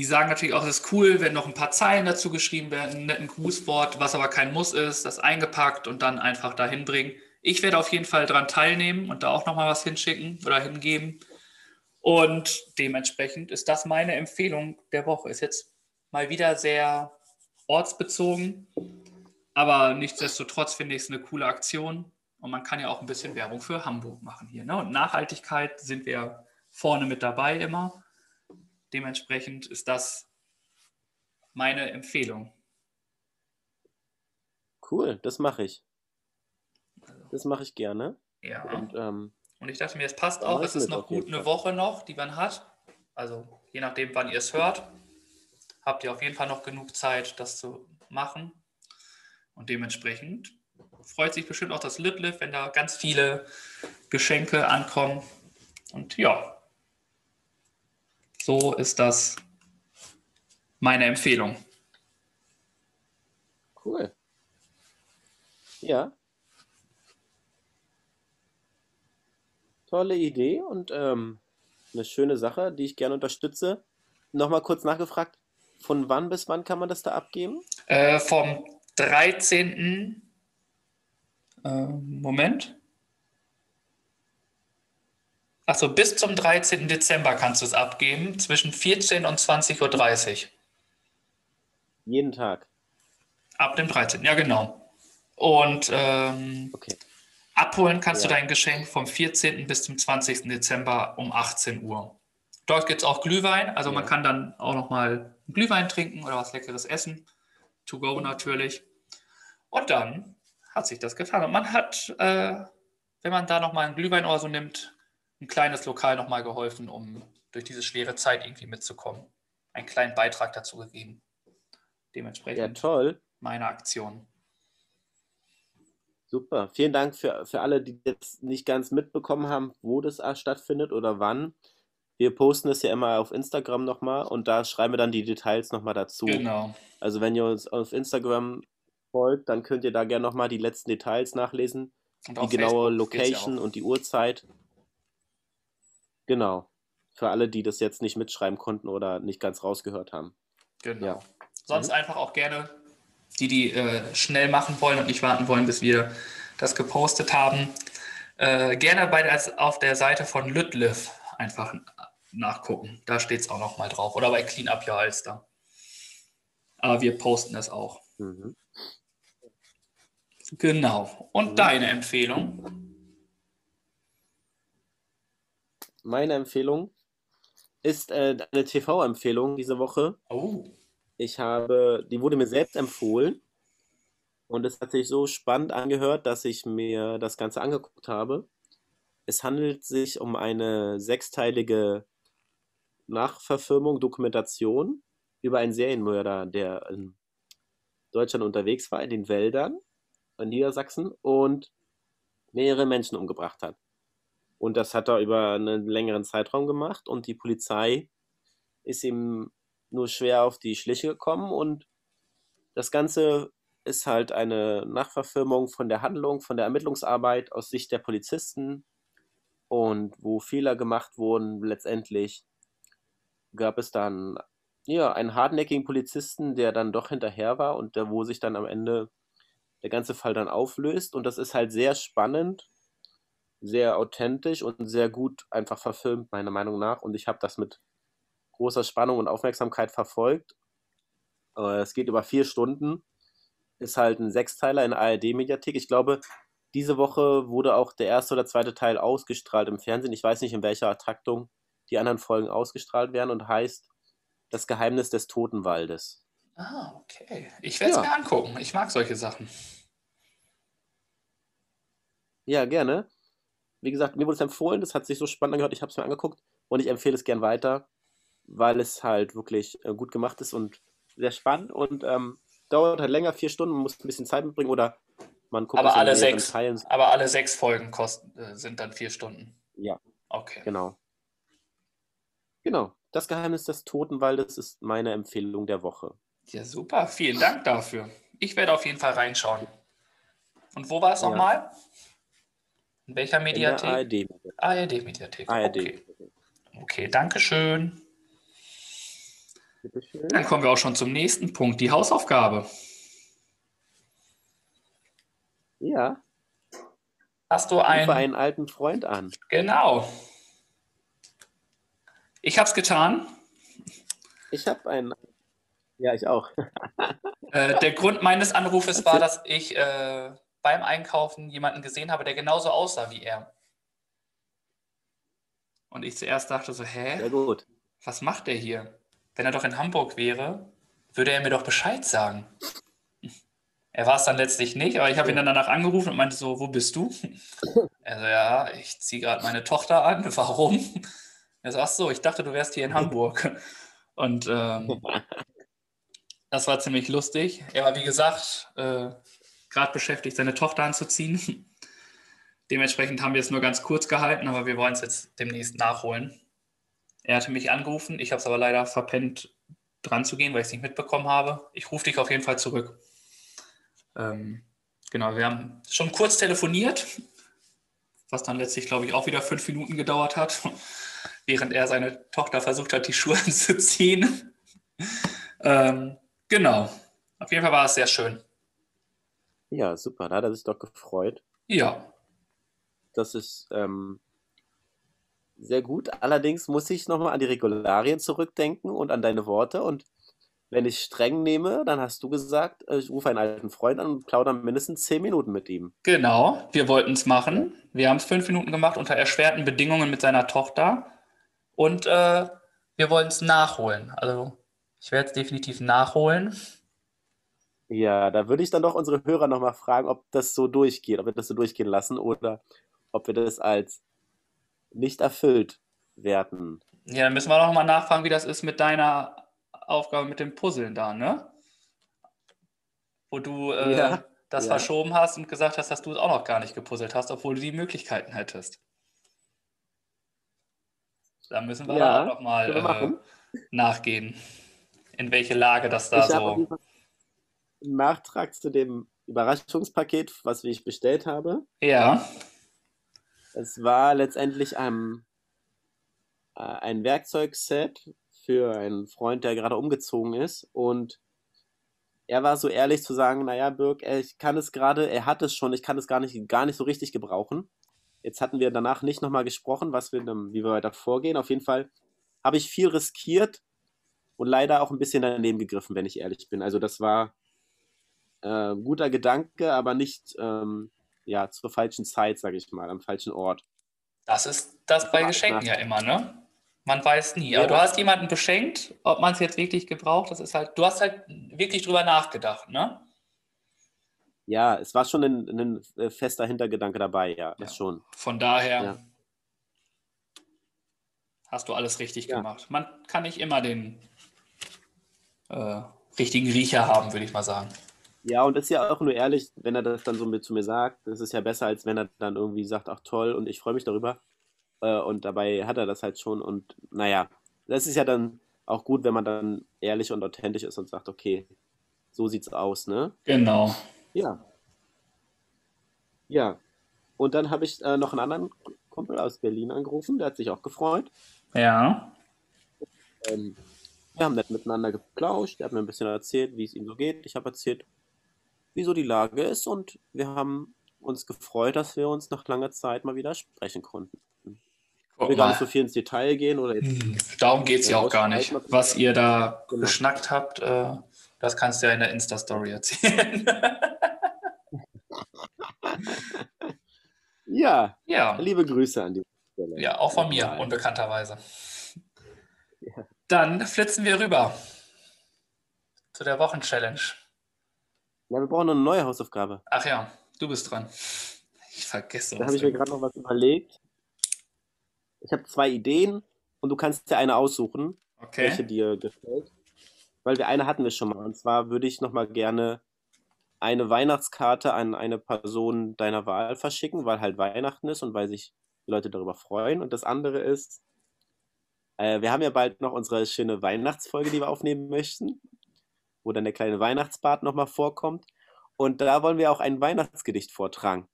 sagen natürlich auch, es ist cool, wenn noch ein paar Zeilen dazu geschrieben werden, ein netten Grußwort, was aber kein Muss ist, das eingepackt und dann einfach dahin bringen. Ich werde auf jeden Fall daran teilnehmen und da auch nochmal was hinschicken oder hingeben. Und dementsprechend ist das meine Empfehlung der Woche. Ist jetzt mal wieder sehr ortsbezogen, aber nichtsdestotrotz finde ich es eine coole Aktion und man kann ja auch ein bisschen Werbung für Hamburg machen hier. Ne? Und Nachhaltigkeit sind wir vorne mit dabei immer. Dementsprechend ist das meine Empfehlung. Cool, das mache ich. Das mache ich gerne. Ja. Und, ähm, und, ich dachte mir, es passt auch, es ist noch gut eine Woche noch, die man hat. Also je nachdem, wann ihr es hört, habt ihr auf jeden Fall noch genug Zeit, das zu machen. Und dementsprechend freut sich bestimmt auch das Litlif, wenn da ganz viele Geschenke ankommen. Und ja, so ist das meine Empfehlung. Cool. Ja. Tolle Idee und ähm, eine schöne Sache, die ich gerne unterstütze. Nochmal kurz nachgefragt, von wann bis wann kann man das da abgeben? Äh, vom 13. Äh, Moment. Achso, bis zum 13. Dezember kannst du es abgeben, zwischen 14 und 20.30 Uhr. Jeden Tag. Ab dem 13. Ja, genau. Und ähm, okay. abholen kannst ja. du dein Geschenk vom 14. bis zum 20. Dezember um 18 Uhr. Dort gibt es auch Glühwein, also ja. man kann dann auch nochmal Glühwein trinken oder was Leckeres essen. To go natürlich. Und dann hat sich das getan. Und man hat, äh, wenn man da nochmal einen Glühwein oder so nimmt, ein kleines Lokal nochmal geholfen, um durch diese schwere Zeit irgendwie mitzukommen. Einen kleinen Beitrag dazu gegeben. Dementsprechend ja, toll. meine Aktion. Super. Vielen Dank für, für alle, die jetzt nicht ganz mitbekommen haben, wo das stattfindet oder wann. Wir posten es ja immer auf Instagram nochmal und da schreiben wir dann die Details nochmal dazu. Genau. Also wenn ihr uns auf Instagram folgt, dann könnt ihr da gerne nochmal die letzten Details nachlesen. Und die genaue Facebook Location ja und die Uhrzeit. Genau. Für alle, die das jetzt nicht mitschreiben konnten oder nicht ganz rausgehört haben. Genau. Ja. Sonst mhm. einfach auch gerne die, die äh, schnell machen wollen und nicht warten wollen, bis wir das gepostet haben. Äh, gerne bei der, auf der Seite von Lütliff einfach nachgucken. Da steht es auch nochmal drauf. Oder bei Clean Up Your Alster. Aber wir posten es auch. Mhm. Genau. Und mhm. deine Empfehlung? meine Empfehlung ist äh, eine TV-Empfehlung diese Woche. Oh. Ich habe, die wurde mir selbst empfohlen und es hat sich so spannend angehört, dass ich mir das Ganze angeguckt habe. Es handelt sich um eine sechsteilige Nachverfilmung, Dokumentation über einen Serienmörder, der in Deutschland unterwegs war, in den Wäldern in Niedersachsen und mehrere Menschen umgebracht hat. Und das hat er über einen längeren Zeitraum gemacht und die Polizei ist ihm nur schwer auf die Schliche gekommen und das Ganze ist halt eine Nachverfilmung von der Handlung, von der Ermittlungsarbeit aus Sicht der Polizisten und wo Fehler gemacht wurden letztendlich. gab es dann ja, einen hartnäckigen Polizisten, der dann doch hinterher war und der, wo sich dann am Ende der ganze Fall dann auflöst. Und das ist halt sehr spannend, sehr authentisch und sehr gut einfach verfilmt, meiner Meinung nach. Und ich habe das mit großer Spannung und Aufmerksamkeit verfolgt. Äh, es geht über vier Stunden. Ist halt ein Sechsteiler in ARD-Mediathek. Ich glaube, diese Woche wurde auch der erste oder zweite Teil ausgestrahlt im Fernsehen. Ich weiß nicht, in welcher Taktung die anderen Folgen ausgestrahlt werden und heißt Das Geheimnis des Totenwaldes. Ah, okay. Ich werde es ja. mir angucken. Ich mag solche Sachen. Ja, gerne. Wie gesagt, mir wurde es empfohlen, das hat sich so spannend angehört, ich habe es mir angeguckt und ich empfehle es gern weiter, weil es halt wirklich äh, gut gemacht ist und sehr spannend und ähm, dauert halt länger, vier Stunden, man muss ein bisschen Zeit mitbringen oder man guckt aber alle sechs, Teilen. Aber alle sechs Folgen kosten, äh, sind dann vier Stunden. Ja. Okay. Genau. Genau. Das Geheimnis des Totenwaldes ist meine Empfehlung der Woche. Ja, super. Vielen Dank dafür. Ich werde auf jeden Fall reinschauen. Und wo war es nochmal? Ja. In welcher Mediathek? ARD-Mediathek. ARD. Okay. okay, danke schön. Bitteschön. Dann kommen wir auch schon zum nächsten Punkt, die Hausaufgabe. Ja. Hast du einen, einen alten Freund an? Genau. Ich habe es getan. Ich habe einen. Ja, ich auch. äh, der Grund meines Anrufes war, dass ich äh, beim Einkaufen jemanden gesehen habe, der genauso aussah wie er. Und ich zuerst dachte so, hä? Sehr gut. Was macht der hier? Wenn er doch in Hamburg wäre, würde er mir doch Bescheid sagen. Er war es dann letztlich nicht, aber ich habe ihn dann danach angerufen und meinte so, wo bist du? Also ja, ich ziehe gerade meine Tochter an. Warum? Er so, ach so, ich dachte, du wärst hier in Hamburg. Und ähm, das war ziemlich lustig. Er war, wie gesagt, äh, gerade beschäftigt, seine Tochter anzuziehen. Dementsprechend haben wir es nur ganz kurz gehalten, aber wir wollen es jetzt demnächst nachholen. Er hatte mich angerufen, ich habe es aber leider verpennt, dran zu gehen, weil ich es nicht mitbekommen habe. Ich rufe dich auf jeden Fall zurück. Ähm, genau, wir haben schon kurz telefoniert, was dann letztlich, glaube ich, auch wieder fünf Minuten gedauert hat, während er seine Tochter versucht hat, die Schuhe anzuziehen. ähm, genau, auf jeden Fall war es sehr schön. Ja, super, da hat er sich doch gefreut. Ja. Das ist ähm, sehr gut. Allerdings muss ich nochmal an die Regularien zurückdenken und an deine Worte. Und wenn ich streng nehme, dann hast du gesagt, äh, ich rufe einen alten Freund an und plaudere mindestens zehn Minuten mit ihm. Genau, wir wollten es machen. Wir haben es fünf Minuten gemacht unter erschwerten Bedingungen mit seiner Tochter. Und äh, wir wollen es nachholen. Also ich werde es definitiv nachholen. Ja, da würde ich dann doch unsere Hörer nochmal fragen, ob das so durchgeht, ob wir das so durchgehen lassen oder ob wir das als nicht erfüllt werten. Ja, dann müssen wir noch mal nachfragen, wie das ist mit deiner Aufgabe mit dem Puzzeln da, ne? Wo du äh, ja, das ja. verschoben hast und gesagt hast, dass du es auch noch gar nicht gepuzzelt hast, obwohl du die Möglichkeiten hättest. Da müssen wir ja, noch mal äh, nachgehen, in welche Lage das da ich so Nachtrag zu dem Überraschungspaket, was ich bestellt habe. Ja. Es war letztendlich ein, äh, ein Werkzeugset für einen Freund, der gerade umgezogen ist. Und er war so ehrlich zu sagen, naja, Birk, ich kann es gerade, er hat es schon, ich kann es gar nicht, gar nicht so richtig gebrauchen. Jetzt hatten wir danach nicht nochmal gesprochen, was wir, wie wir weiter vorgehen. Auf jeden Fall habe ich viel riskiert und leider auch ein bisschen daneben gegriffen, wenn ich ehrlich bin. Also das war äh, guter Gedanke, aber nicht ähm, ja, zur falschen Zeit, sage ich mal, am falschen Ort. Das ist das bei Geschenken ja immer, ne? Man weiß nie. Aber ja. du hast jemanden beschenkt, ob man es jetzt wirklich gebraucht, das ist halt, du hast halt wirklich drüber nachgedacht, ne? Ja, es war schon ein, ein äh, fester Hintergedanke dabei, ja, das ja. schon. Von daher ja. hast du alles richtig gemacht. Man kann nicht immer den äh, richtigen Riecher haben, würde ich mal sagen. Ja, und ist ja auch nur ehrlich, wenn er das dann so mit zu mir sagt. Das ist ja besser, als wenn er dann irgendwie sagt, ach toll, und ich freue mich darüber. Äh, und dabei hat er das halt schon. Und naja, das ist ja dann auch gut, wenn man dann ehrlich und authentisch ist und sagt, okay, so sieht's aus, ne? Genau. Ja. Ja. Und dann habe ich äh, noch einen anderen Kumpel aus Berlin angerufen, der hat sich auch gefreut. Ja. ähm, wir haben nett miteinander geplauscht. Er hat mir ein bisschen erzählt, wie es ihm so geht. Ich habe erzählt, wieso die Lage ist und wir haben uns gefreut, dass wir uns nach langer Zeit mal wieder sprechen konnten. Ich will gar nicht so viel ins Detail gehen oder jetzt. Hm, darum geht es ja auch gar nicht. Was ihr da genau. geschnackt habt, äh, das kannst du ja in der Insta-Story erzählen. ja, ja, liebe Grüße an die Stelle. Ja, auch von mir, unbekannterweise. Dann flitzen wir rüber zu der Wochenchallenge. Ja, wir brauchen noch eine neue Hausaufgabe. Ach ja, du bist dran. Ich vergesse. Da habe ich mir gerade noch was überlegt. Ich habe zwei Ideen und du kannst dir eine aussuchen, okay. welche dir gefällt. Weil wir eine hatten wir schon mal. Und zwar würde ich noch mal gerne eine Weihnachtskarte an eine Person deiner Wahl verschicken, weil halt Weihnachten ist und weil sich die Leute darüber freuen. Und das andere ist, äh, wir haben ja bald noch unsere schöne Weihnachtsfolge, die wir aufnehmen möchten, wo dann der kleine Weihnachtsbart nochmal vorkommt. Und da wollen wir auch ein Weihnachtsgedicht vortragen.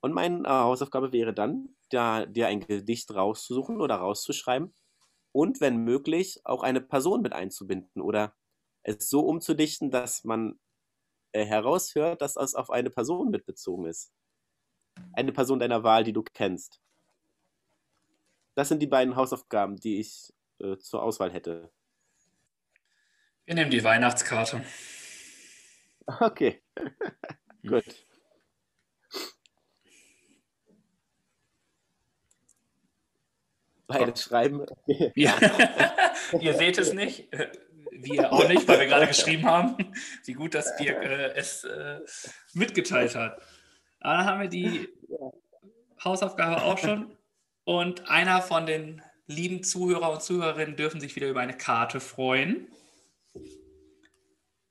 Und meine äh, Hausaufgabe wäre dann, da, dir ein Gedicht rauszusuchen oder rauszuschreiben und wenn möglich auch eine Person mit einzubinden oder es so umzudichten, dass man äh, heraushört, dass es auf eine Person mitbezogen ist. Eine Person deiner Wahl, die du kennst. Das sind die beiden Hausaufgaben, die ich äh, zur Auswahl hätte. Wir nehmen die Weihnachtskarte. Okay. Gut. Beide schreiben. ja. ihr seht es nicht, wir auch nicht, weil wir gerade geschrieben haben, wie gut das Dirk äh, es äh, mitgeteilt hat. Aber dann haben wir die Hausaufgabe auch schon. Und einer von den lieben Zuhörer und Zuhörerinnen dürfen sich wieder über eine Karte freuen.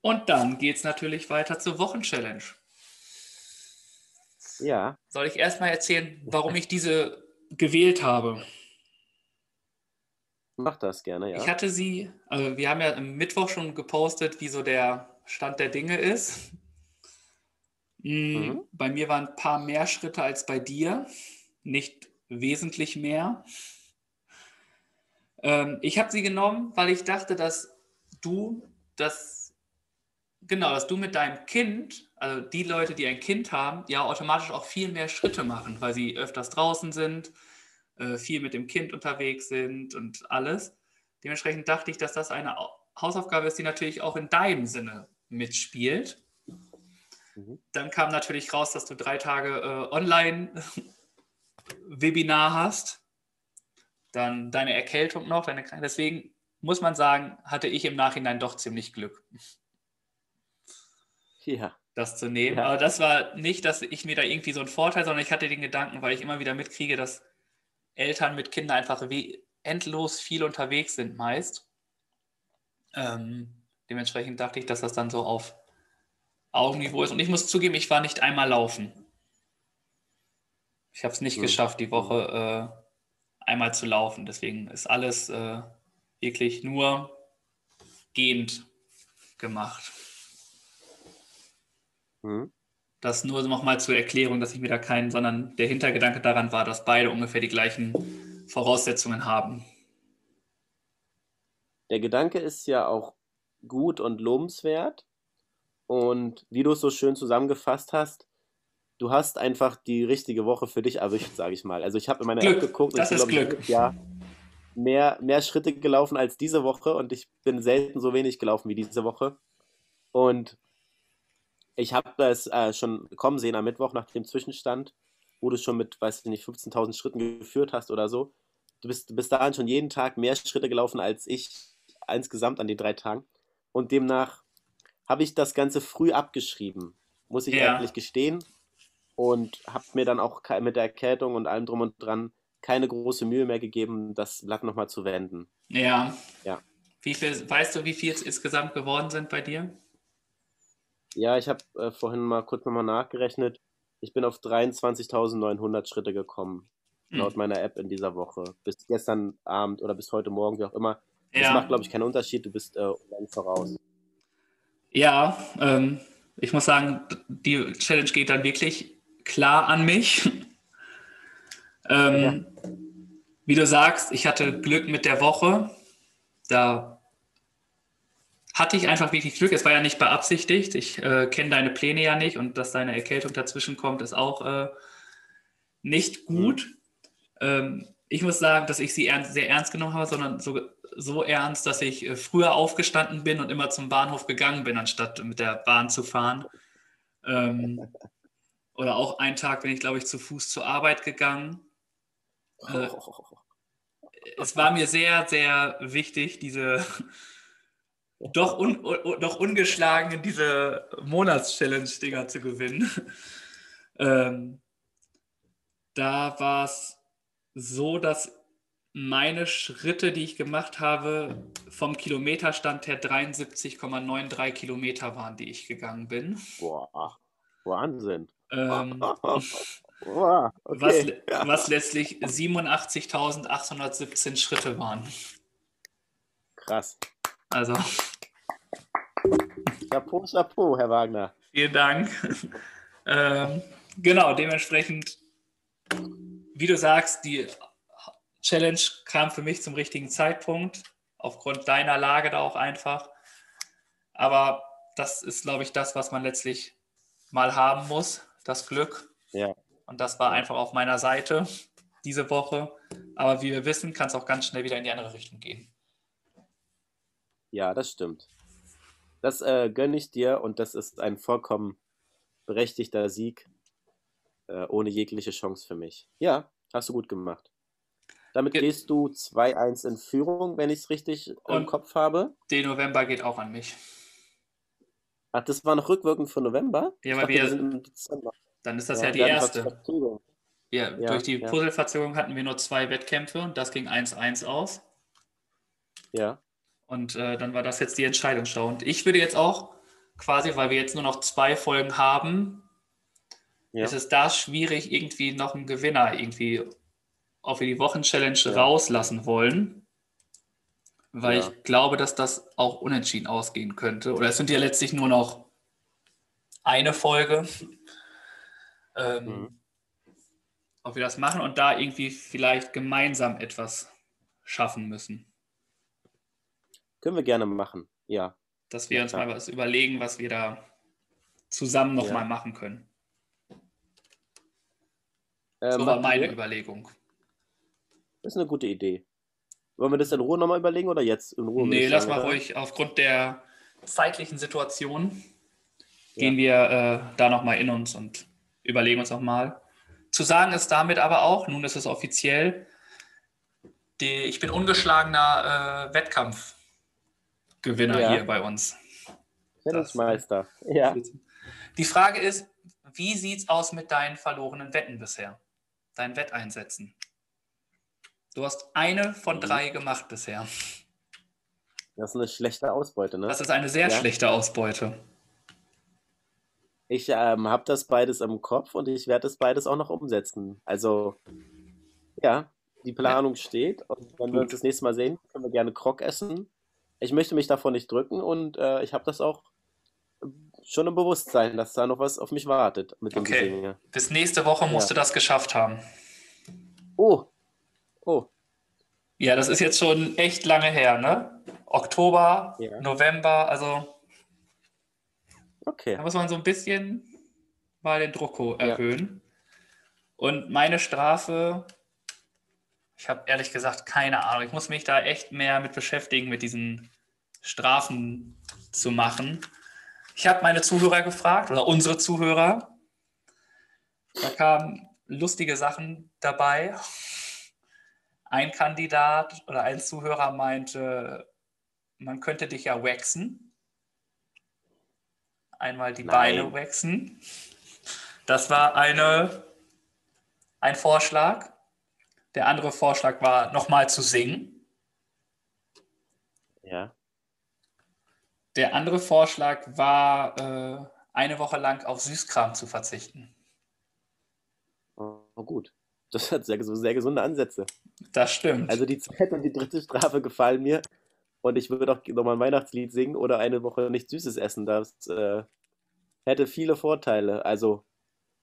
Und dann geht es natürlich weiter zur Wochenchallenge. Ja. Soll ich erstmal erzählen, warum ich diese gewählt habe? Mach das gerne, ja. Ich hatte sie, also wir haben ja am Mittwoch schon gepostet, wie so der Stand der Dinge ist. Mm, mhm. Bei mir waren ein paar mehr Schritte als bei dir, nicht wesentlich mehr. Ähm, ich habe sie genommen, weil ich dachte, dass du das, genau, dass du mit deinem Kind, also die Leute, die ein Kind haben, ja automatisch auch viel mehr Schritte machen, weil sie öfters draußen sind, äh, viel mit dem Kind unterwegs sind und alles. Dementsprechend dachte ich, dass das eine Hausaufgabe ist, die natürlich auch in deinem Sinne mitspielt. Mhm. Dann kam natürlich raus, dass du drei Tage äh, Online-Webinar hast. Dann deine Erkältung noch. Deine Deswegen muss man sagen, hatte ich im Nachhinein doch ziemlich Glück. Ja. Das zu nehmen. Ja. Aber das war nicht, dass ich mir da irgendwie so einen Vorteil, sondern ich hatte den Gedanken, weil ich immer wieder mitkriege, dass Eltern mit Kindern einfach endlos viel unterwegs sind meist. Ähm, dementsprechend dachte ich, dass das dann so auf Augenniveau ist. Und ich muss zugeben, ich war nicht einmal laufen. Ich habe es nicht mhm. geschafft, die Woche äh, einmal zu laufen. Deswegen ist alles äh, wirklich nur gehend gemacht. Mhm. Das nur nochmal zur Erklärung, dass ich mir da keinen, sondern der Hintergedanke daran war, dass beide ungefähr die gleichen Voraussetzungen haben. Der Gedanke ist ja auch gut und lobenswert. Und wie du es so schön zusammengefasst hast, du hast einfach die richtige Woche für dich erwischt, sage ich mal. Also ich habe in meiner Glück. App geguckt das und ich bin, Glück. Ja, mehr, mehr Schritte gelaufen als diese Woche und ich bin selten so wenig gelaufen wie diese Woche. Und ich habe das äh, schon kommen sehen am Mittwoch nach dem Zwischenstand, wo du schon mit, weiß ich nicht, 15.000 Schritten geführt hast oder so. Du bist bis dahin schon jeden Tag mehr Schritte gelaufen als ich insgesamt an den drei Tagen. Und demnach habe ich das Ganze früh abgeschrieben, muss ich ja. eigentlich gestehen. Und habe mir dann auch mit der Erkältung und allem drum und dran keine große Mühe mehr gegeben, das Blatt nochmal zu wenden. Ja. Ja. Wie viel, weißt du, wie viel es insgesamt geworden sind bei dir? Ja, ich habe äh, vorhin mal kurz nochmal nachgerechnet. Ich bin auf 23.900 Schritte gekommen, hm. laut meiner App in dieser Woche. Bis gestern Abend oder bis heute Morgen, wie auch immer. Das ja. macht, glaube ich, keinen Unterschied. Du bist äh, voraus. Ja, ähm, ich muss sagen, die Challenge geht dann wirklich klar an mich. ähm, ja. Wie du sagst, ich hatte Glück mit der Woche. da hatte ich einfach wirklich Glück. Es war ja nicht beabsichtigt. Ich äh, kenne deine Pläne ja nicht und dass deine Erkältung dazwischen kommt, ist auch äh, nicht gut. Mhm. Ähm, ich muss sagen, dass ich sie ernst, sehr ernst genommen habe, sondern so, so ernst, dass ich äh, früher aufgestanden bin und immer zum Bahnhof gegangen bin, anstatt mit der Bahn zu fahren. Ähm, oder auch einen Tag bin ich, glaube ich, zu Fuß zur Arbeit gegangen. Äh, es war mir sehr, sehr wichtig, diese doch, un, doch ungeschlagen diese Monatschallenge-Dinger zu gewinnen. Ähm, da war es so, dass meine Schritte, die ich gemacht habe, vom Kilometerstand her 73,93 Kilometer waren, die ich gegangen bin. Boah, Wahnsinn. Ähm, Boah, okay. was, was letztlich 87.817 Schritte waren. Krass. Also. Chapeau, Chapeau, Herr Wagner. Vielen Dank. ähm, genau, dementsprechend, wie du sagst, die Challenge kam für mich zum richtigen Zeitpunkt, aufgrund deiner Lage da auch einfach. Aber das ist, glaube ich, das, was man letztlich mal haben muss, das Glück. Ja. Und das war einfach auf meiner Seite diese Woche. Aber wie wir wissen, kann es auch ganz schnell wieder in die andere Richtung gehen. Ja, das stimmt. Das äh, gönne ich dir und das ist ein vollkommen berechtigter Sieg äh, ohne jegliche Chance für mich. Ja, hast du gut gemacht. Damit Ge gehst du 2-1 in Führung, wenn ich es richtig und im Kopf habe. Der November geht auch an mich. Ach, das war noch rückwirkend für November? Ja, weil wir, sind im Dezember. Dann ist das ja, ja die erste. Ja, ja, durch die ja. Puzzleverzögerung hatten wir nur zwei Wettkämpfe und das ging 1-1 aus. Ja. Und äh, dann war das jetzt die Entscheidungsschau. Und ich würde jetzt auch quasi, weil wir jetzt nur noch zwei Folgen haben, ja. ist es da schwierig, irgendwie noch einen Gewinner irgendwie auf die Wochenchallenge rauslassen wollen. Weil ja. ich glaube, dass das auch unentschieden ausgehen könnte. Oder es sind ja letztlich nur noch eine Folge. Ähm, mhm. Ob wir das machen und da irgendwie vielleicht gemeinsam etwas schaffen müssen. Können wir gerne machen, ja. Dass wir ja, uns klar. mal was überlegen, was wir da zusammen nochmal ja. machen können. Äh, so war meine wir? Überlegung. Das ist eine gute Idee. Wollen wir das in Ruhe nochmal überlegen oder jetzt in Ruhe? Nee, lass mal ruhig. Aufgrund der zeitlichen Situation ja. gehen wir äh, da nochmal in uns und überlegen uns nochmal. Zu sagen ist damit aber auch, nun ist es offiziell, die, ich bin ungeschlagener äh, Wettkampf. Gewinner ja. hier bei uns. Tennismeister, ja. Die Frage ist, wie sieht es aus mit deinen verlorenen Wetten bisher? Deinen Wetteinsätzen? Du hast eine von mhm. drei gemacht bisher. Das ist eine schlechte Ausbeute, ne? Das ist eine sehr ja. schlechte Ausbeute. Ich ähm, habe das beides im Kopf und ich werde das beides auch noch umsetzen. Also, ja, die Planung ja. steht. Und wenn Gut. wir uns das nächste Mal sehen, können wir gerne Krog essen ich möchte mich davon nicht drücken und äh, ich habe das auch schon im Bewusstsein, dass da noch was auf mich wartet mit dem okay. Bis nächste Woche musst ja. du das geschafft haben. Oh. Oh. Ja, das ist jetzt schon echt lange her, ne? Oktober, ja. November, also. Okay. Da muss man so ein bisschen mal den Druck erhöhen. Ja. Und meine Strafe ich habe ehrlich gesagt keine Ahnung. Ich muss mich da echt mehr mit beschäftigen, mit diesen Strafen zu machen. Ich habe meine Zuhörer gefragt oder unsere Zuhörer. Da kamen lustige Sachen dabei. Ein Kandidat oder ein Zuhörer meinte, man könnte dich ja waxen. Einmal die Nein. Beine waxen. Das war eine, ein Vorschlag. Der andere Vorschlag war, nochmal zu singen. Ja. Der andere Vorschlag war, äh, eine Woche lang auf Süßkram zu verzichten. Oh, gut. Das hat sehr, sehr gesunde Ansätze. Das stimmt. Also die zweite und die dritte Strafe gefallen mir. Und ich würde auch nochmal ein Weihnachtslied singen oder eine Woche nichts Süßes essen. Das äh, hätte viele Vorteile. Also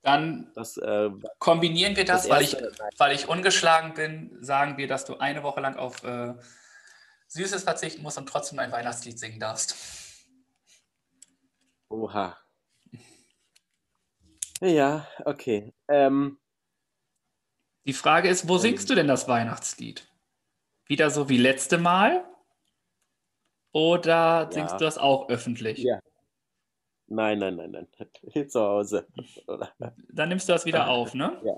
dann das, äh, kombinieren wir das, das weil, ich, weil ich ungeschlagen bin, sagen wir, dass du eine Woche lang auf äh, Süßes verzichten musst und trotzdem ein Weihnachtslied singen darfst. Oha. Ja, okay. Ähm, Die Frage ist, wo singst du denn das Weihnachtslied? Wieder so wie letzte Mal? Oder singst Ja. du das auch öffentlich? Ja. nein, nein, nein, nein. Zu Hause. Dann nimmst du das wieder auf, ne? Ja.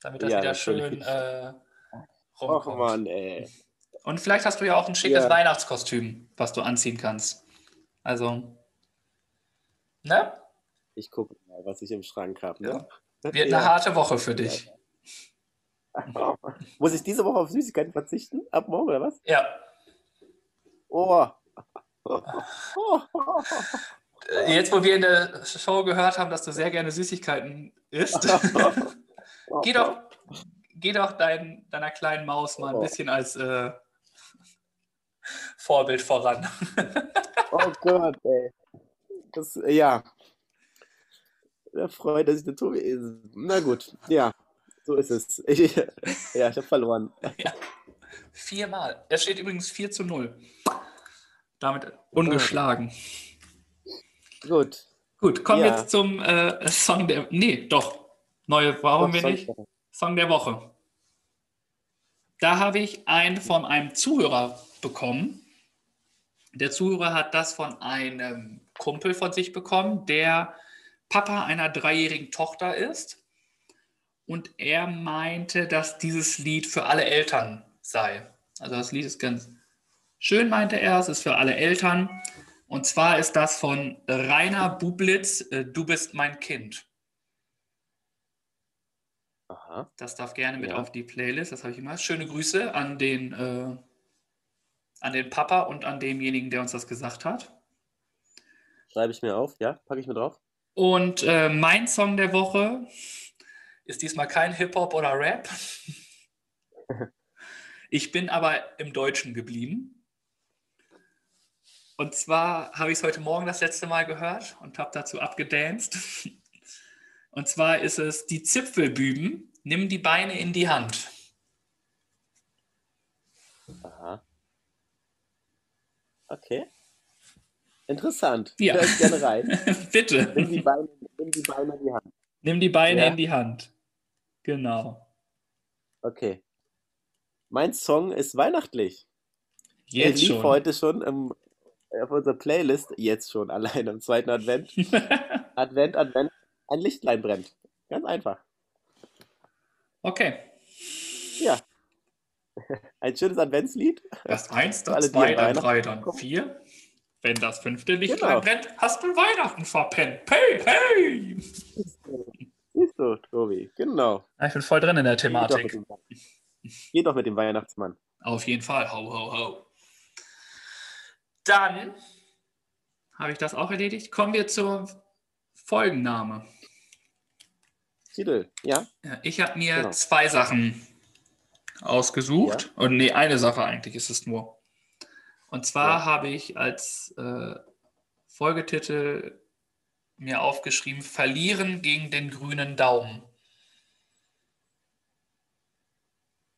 Damit das Ja, wieder natürlich. schön äh, Och rumkommt. Mann, ey. Und vielleicht hast du ja auch ein schickes Ja. Weihnachtskostüm, was du anziehen kannst. Also, ne? Ich gucke mal, was ich im Schrank habe. Ne? Wird eine harte Woche für dich. Muss ich diese Woche auf Süßigkeiten verzichten? Ab morgen oder was? Ja. Oh. Äh, Jetzt, wo wir in der Show gehört haben, dass du sehr gerne Süßigkeiten isst, geh doch, geh doch dein, deiner kleinen Maus mal ein Oh. bisschen als äh, Vorbild voran. Oh Gott, ey. Das, ja. Da freut sich der Tobi. Na gut, ja. So ist es. Ich, ja, ich habe verloren. Viermal. Es steht übrigens 4 zu 0. Damit ungeschlagen. Gut. Gut, kommen wir Ja. jetzt zum äh, Song der. Nee, doch. Neue brauchen wir nicht. Song der Woche. Da habe ich einen von einem Zuhörer bekommen. Der Zuhörer hat das von einem Kumpel von sich bekommen, der Papa einer dreijährigen Tochter ist. Und er meinte, dass dieses Lied für alle Eltern sei. Also das Lied ist ganz schön, meinte er. Es ist für alle Eltern. Und zwar ist das von Rainer Bublitz, äh, Du bist mein Kind. Aha. Das darf gerne mit Ja. auf die Playlist. Das habe ich immer. Schöne Grüße an den, äh, an den Papa und an demjenigen, der uns das gesagt hat. Schreibe ich mir auf, ja? Packe ich mir drauf? Und äh, mein Song der Woche ist diesmal kein Hip-Hop oder Rap. Ich bin aber im Deutschen geblieben. Und zwar habe ich es heute Morgen das letzte Mal gehört und habe dazu abgedanced. Und zwar ist es die Zipfelbüben, nimm die Beine in die Hand. Aha. Okay. Interessant. Ja. Hör ich gerne rein. Bitte. Nimm die Beine, nimm die Beine in die Hand. Nimm die Beine Ja. in die Hand. Genau. Okay. Mein Song ist weihnachtlich. Er Jetzt lief schon. heute schon im, auf unserer Playlist, jetzt schon allein am zweiten Advent. Advent, Advent, ein Lichtlein brennt. Ganz einfach. okay. Ja. Ein schönes Adventslied. Erst eins, dann zwei, an dann drei, dann kommen. vier. Wenn das fünfte Licht Genau. brennt, hast du Weihnachten verpennt. Hey, hey! Siehst du, Tobi. Genau. Ich bin voll drin in der Geh doch, Thematik. Geh doch mit dem Weihnachtsmann. Auf jeden Fall. Ho, ho, ho. Dann habe ich das auch erledigt. Kommen wir zur Folgenname. Titel, ja? Ja, ich habe mir Genau. zwei Sachen ausgesucht. Und nee, eine Sache eigentlich ist es nur. Und zwar Ja. habe ich als äh, Folgetitel mir aufgeschrieben: Verlieren gegen den grünen Daumen.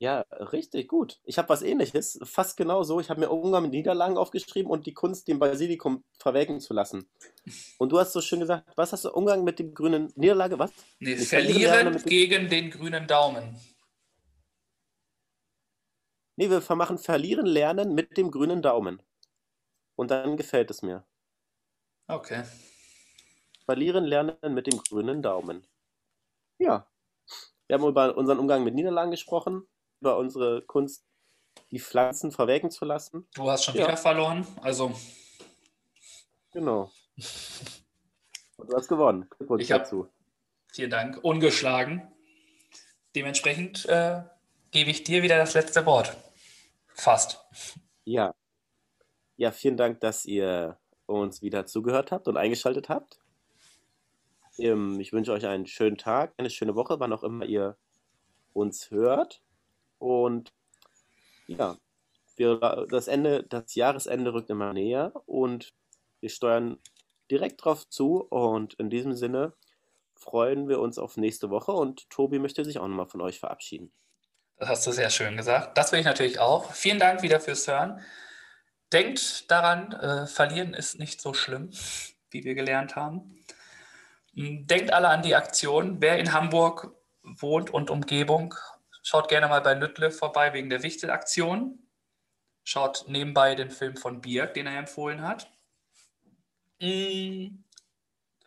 Ja, richtig gut. Ich habe was ähnliches, fast genau so. Ich habe mir Umgang mit Niederlagen aufgeschrieben und die Kunst, dem Basilikum verwelken zu lassen. Und du hast so schön gesagt, was hast du? Umgang mit dem grünen Niederlage, was? Nee, verlieren gegen den grünen Daumen. Nee, wir machen verlieren lernen mit dem grünen Daumen. Und dann gefällt es mir. Okay. Verlieren lernen mit dem grünen Daumen. Ja. Wir haben über unseren Umgang mit Niederlagen gesprochen, über unsere Kunst, die Pflanzen verwelken zu lassen. Du hast schon Ja. wieder verloren. Also, Genau. Und du hast gewonnen. Glückwunsch Ich dazu. vielen Dank. Ungeschlagen. Dementsprechend äh, gebe ich dir wieder das letzte Wort. Fast. Ja. Ja, vielen Dank, dass ihr uns wieder zugehört habt und eingeschaltet habt. Ähm, Ich wünsche euch einen schönen Tag, eine schöne Woche, wann auch immer ihr uns hört. Und ja, wir, das Ende, das Jahresende rückt immer näher und wir steuern direkt drauf zu. Und in diesem Sinne freuen wir uns auf nächste Woche und Tobi möchte sich auch nochmal von euch verabschieden. Das hast du sehr schön gesagt. Das will ich natürlich auch. Vielen Dank wieder fürs Hören. Denkt daran, äh, verlieren ist nicht so schlimm, wie wir gelernt haben. Hm, denkt alle an die Aktion. Wer in Hamburg wohnt und Umgebung, schaut gerne mal bei Lüttle vorbei wegen der Wichtelaktion. Schaut nebenbei den Film von Birk, den er empfohlen hat. Hm,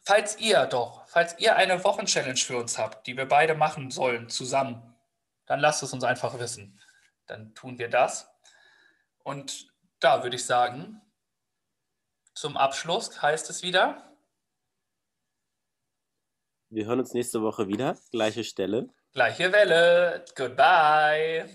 falls ihr doch, falls ihr eine Wochenchallenge für uns habt, die wir beide machen sollen, zusammen, dann lasst es uns einfach wissen. Dann tun wir das. Und da würde ich sagen, zum Abschluss heißt es wieder. Wir hören uns nächste Woche wieder. Gleiche Stelle. Gleiche Welle. Goodbye.